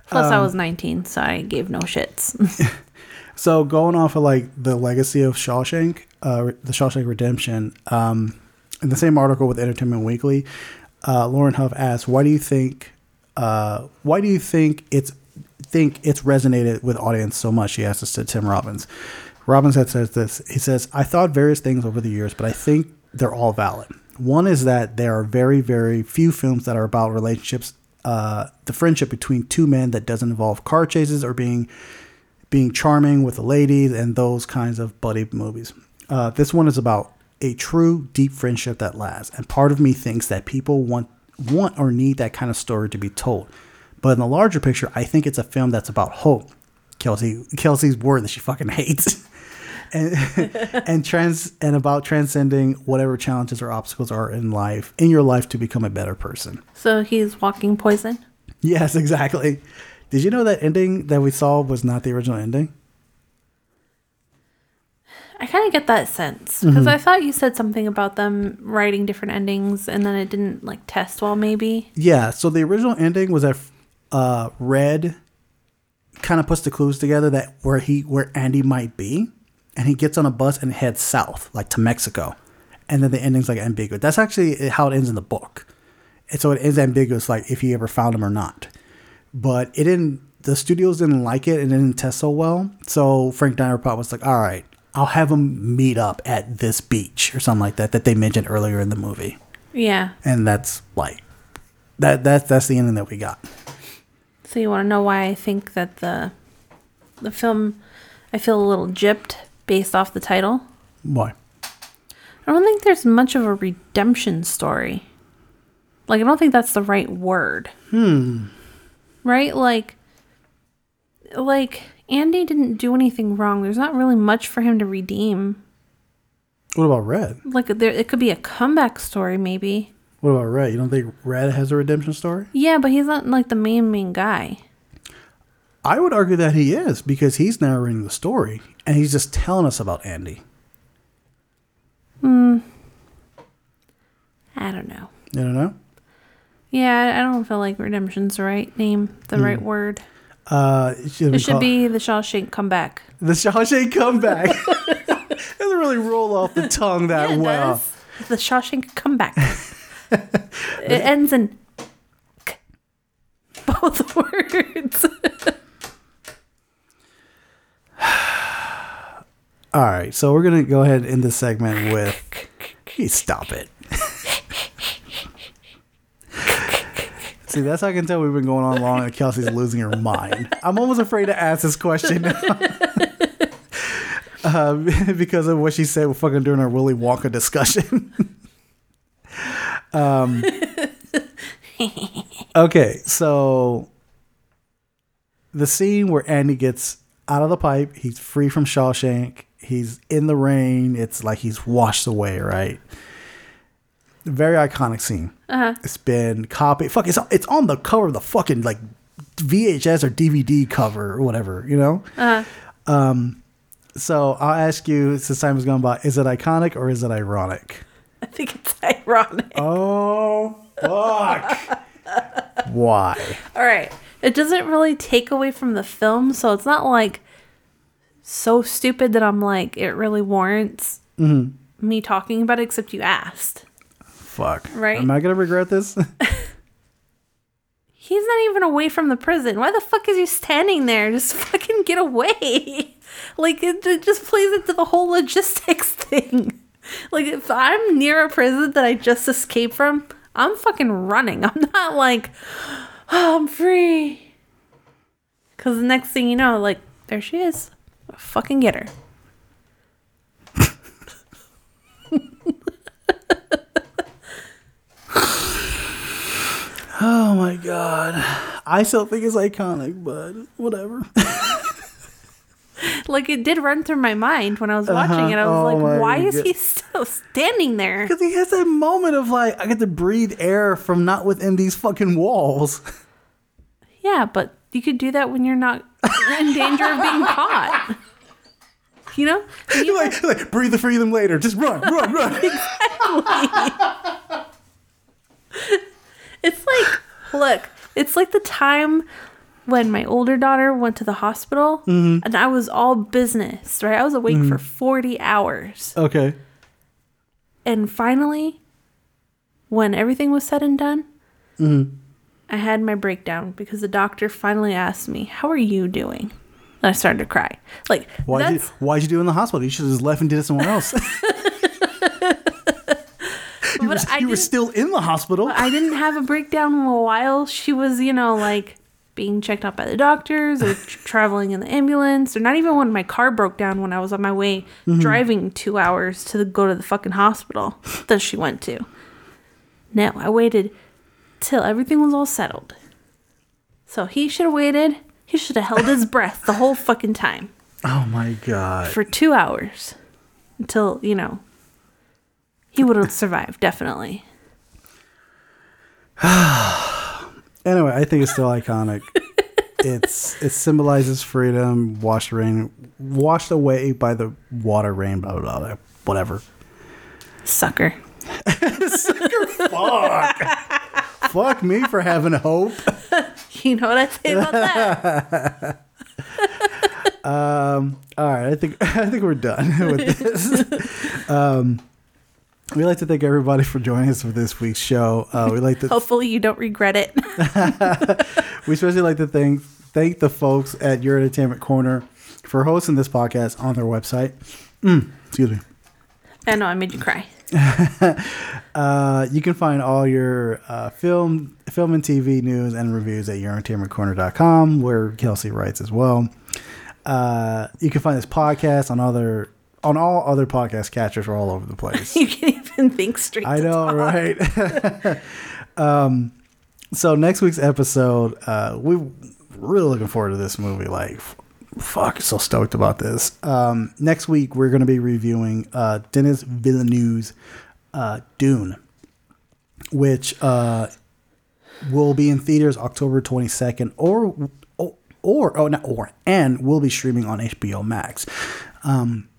Plus, I Um, was 19, so I gave no shits. <laughs> So going off of like the legacy of Shawshank, uh, the Shawshank Redemption, um, in the same article with Entertainment Weekly, uh, Lauren Huff asked, "Why do you think? Uh, why do you think it's think it's resonated with audience so much?" She asked this to Tim Robbins. Robbins had says this. He says, "I thought various things over the years, but I think they're all valid. One is that there are very, very few films that are about relationships, uh, the friendship between two men that doesn't involve car chases or being." being charming with the ladies and those kinds of buddy movies. Uh, this one is about a true deep friendship that lasts, and part of me thinks that people want want or need that kind of story to be told. But in the larger picture, I think it's a film that's about hope. Kelsey Kelsey's word that she fucking hates. <laughs> and <laughs> and trans and about transcending whatever challenges or obstacles are in life in your life to become a better person. so he's walking poison. Yes, <laughs> exactly. Did you know that ending that we saw was not the original ending? I kind of get that sense because Mhm. I thought you said something about them writing different endings and then it didn't like test well, maybe. Yeah, so the original ending was that uh, Red kind of puts the clues together that where he where Andy might be, and he gets on a bus and heads south, like to Mexico, and then the ending's like ambiguous. That's actually how it ends in the book, and so it ends ambiguous, like if he ever found him or not. But it didn't. The studios didn't like it and it didn't test so well. So Frank Darabont was like, "All right, I'll have them meet up at this beach or something like that that they mentioned earlier in the movie." Yeah. and that's like that. That's that's the ending that we got. So you want to know why I think that the the film I feel a little gypped based off the title. Why? I don't think there's much of a redemption story. Like I don't think that's the right word. Hmm. Right? Like like Andy didn't do anything wrong. There's not really much for him to redeem. What about Red? Like there it could be a comeback story maybe. What about Red? You don't think Red has a redemption story? Yeah, but he's not like the main main guy. I would argue that he is because he's narrating the story and he's just telling us about Andy. Hmm. I don't know. You don't know? Yeah, I don't feel like redemption's the right name, the Hmm. right word. Uh, it should, It be should be the Shawshank comeback. the Shawshank comeback. <laughs> <laughs> It doesn't really roll off the tongue that Yeah, it well. does. The Shawshank comeback. <laughs> it ends in k. both words. All right, so we're gonna go ahead and end this segment with. <laughs> Hey, stop it. See, that's how I can tell we've been going on long and Kelsey's losing her mind. I'm almost afraid to ask this question uh, <laughs> <laughs> because of what she said fucking during our Willy Wonka discussion. um, okay, so the scene where Andy gets out of the pipe, he's free from Shawshank, he's in the rain, it's like he's washed away, right? Very iconic scene. Uh-huh. It's been copied. Fuck, it's it's on the cover of the fucking like VHS or DVD cover or whatever, you know. Uh-huh. Um, so I'll ask you since time has gone by: Is it iconic or is it ironic? I think it's <laughs> ironic. Oh fuck! <laughs> Why? All right. It doesn't really take away from the film, so it's not like so stupid that I'm like it really warrants Mhm. me talking about it except you asked. Fuck. Right? Am I gonna regret this? <laughs> He's not even away from the prison. Why the fuck is he standing there? Just <laughs> fucking get away. <laughs> like it, it just plays into the whole logistics thing. Like if I'm near a prison that I just escaped from, I'm fucking running. I'm not like, oh, <gasps> I'm free. Cause the next thing you know, like there she is. Fucking get her. <laughs> oh my god! I still think it's iconic, but whatever. <laughs> Like it did run through my mind when I was watching Uh-huh. it. I was Oh like, why is he still standing there? Because he has that moment of like, I get to breathe air from not within these fucking walls. <laughs> Yeah, but you could do that when you're not in danger of being caught. You know? You like, like, breathe the freedom later. Just run, run, run. <laughs> It's like, look, it's like the time when my older daughter went to the hospital Mhm. and I was all business, right? I was awake for Mhm. 40 hours. Okay. And finally, when everything was said and done, Mm-hmm. I had my breakdown because the doctor finally asked me, How are you doing? And I started to cry. Like, why did you, why'd you do it in the hospital? You should have just left and did it somewhere else. <laughs> you were, you were still in the hospital. I didn't have a breakdown while she was, you know, like being checked out by the doctors or traveling in the ambulance, or not even when my car broke down when I was on my way Mhm. driving two hours to the, go to the fucking hospital that she went to. No, I waited till everything was all settled. So he should have waited. He should have held his breath the whole fucking time Oh my god. for two hours until, you know, he would have survived, definitely. <sighs> Anyway, I think it's still iconic. it's it symbolizes freedom, washed rain, washed away by the water rain, blah blah blah, whatever. Sucker. <laughs> Sucker fuck. <laughs> fuck me for having hope. <laughs> You know what I say about that? <laughs> um, all right, I think <laughs> I think we're done with this. um, we'd like to thank everybody for joining us for this week's show. Uh, we like to Hopefully, you don't regret it. we especially like to thank thank the folks at Your Entertainment Corner for hosting this podcast on their website. Mm, excuse me. I know I made you cry. <laughs> uh, you can find all your uh, film, film and TV news and reviews at yourentertainmentcorner.com, where Kelsey writes as well. Uh, you can find this podcast on other on all other podcast catchers. We're all over the <laughs> place. you can't even think straight. I know, talk. right? <laughs> um, so next week's episode, uh, we're really looking forward to this movie. Like, fuck, so stoked about this. Um, next week, we're going to be reviewing uh, Denis Villeneuve's uh, Dune, which uh, will be in theaters October 22nd or or, or oh not or and will be streaming on HBO Max. Um,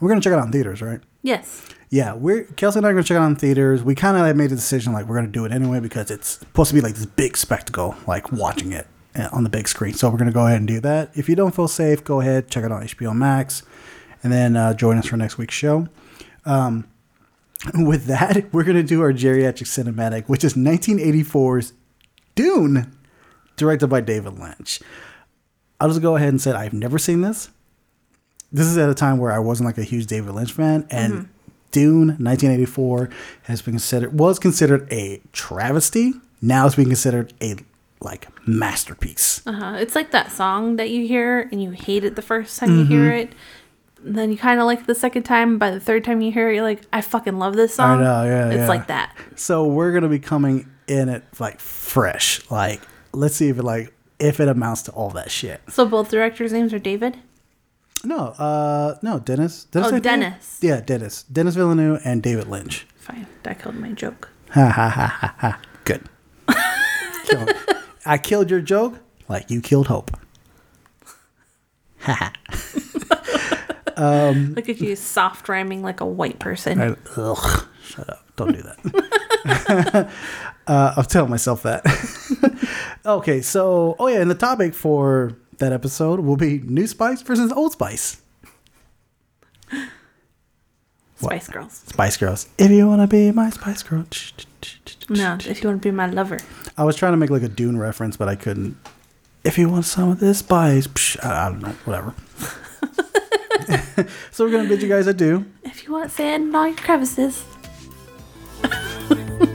we're gonna check it out in theaters, right? Yes. Yeah, we're Kelsey and I are gonna check it out in theaters. We kind of made the decision like we're gonna do it anyway because it's supposed to be like this big spectacle, like watching it on the big screen. So we're gonna go ahead and do that. If you don't feel safe, go ahead check it out on HBO Max, and then uh, join us for next week's show. Um, <laughs> with that, <laughs> we're gonna do our geriatric cinematic, which is 1984's Dune, directed by David Lynch. I'll just go ahead and say I've never seen this. This is at a time where I wasn't like a huge David Lynch fan, and Mhm. Dune 1984 has been considered was considered a travesty. Now it's being considered a like masterpiece. Uh huh. It's like that song that you hear and you hate it the first time you hear Mhm. it. Then you kind of like it the second time. By the third time you hear it, you're like, I fucking love this song. I know, yeah, It's yeah. like that. So we're gonna be coming in it like fresh. Like let's see if it like if it amounts to all that shit. So both directors' names are David. No, uh, no, Dennis. I Oh, David? Dennis. Yeah, Dennis. Dennis Villeneuve and David Lynch. Fine, that killed my joke. Ha ha ha ha ha. Good. <laughs> I killed your joke like you killed hope. Ha ha. um, Look at you, soft rhyming like a white person. I, ugh, shut up. Don't do that. <laughs> uh, I'll tell myself that. <laughs> okay, so, oh yeah, and the topic for that episode will be New Spice versus Old Spice. Spice what? Girls. Spice Girls. If you want to be my Spice Girl. No, if you want to be my lover. I was trying to make like a Dune reference, but I couldn't. If you want some of this spice, psh, I don't know, whatever. <laughs> so we're going to bid you guys adieu. If you want sand in all your crevices. <laughs>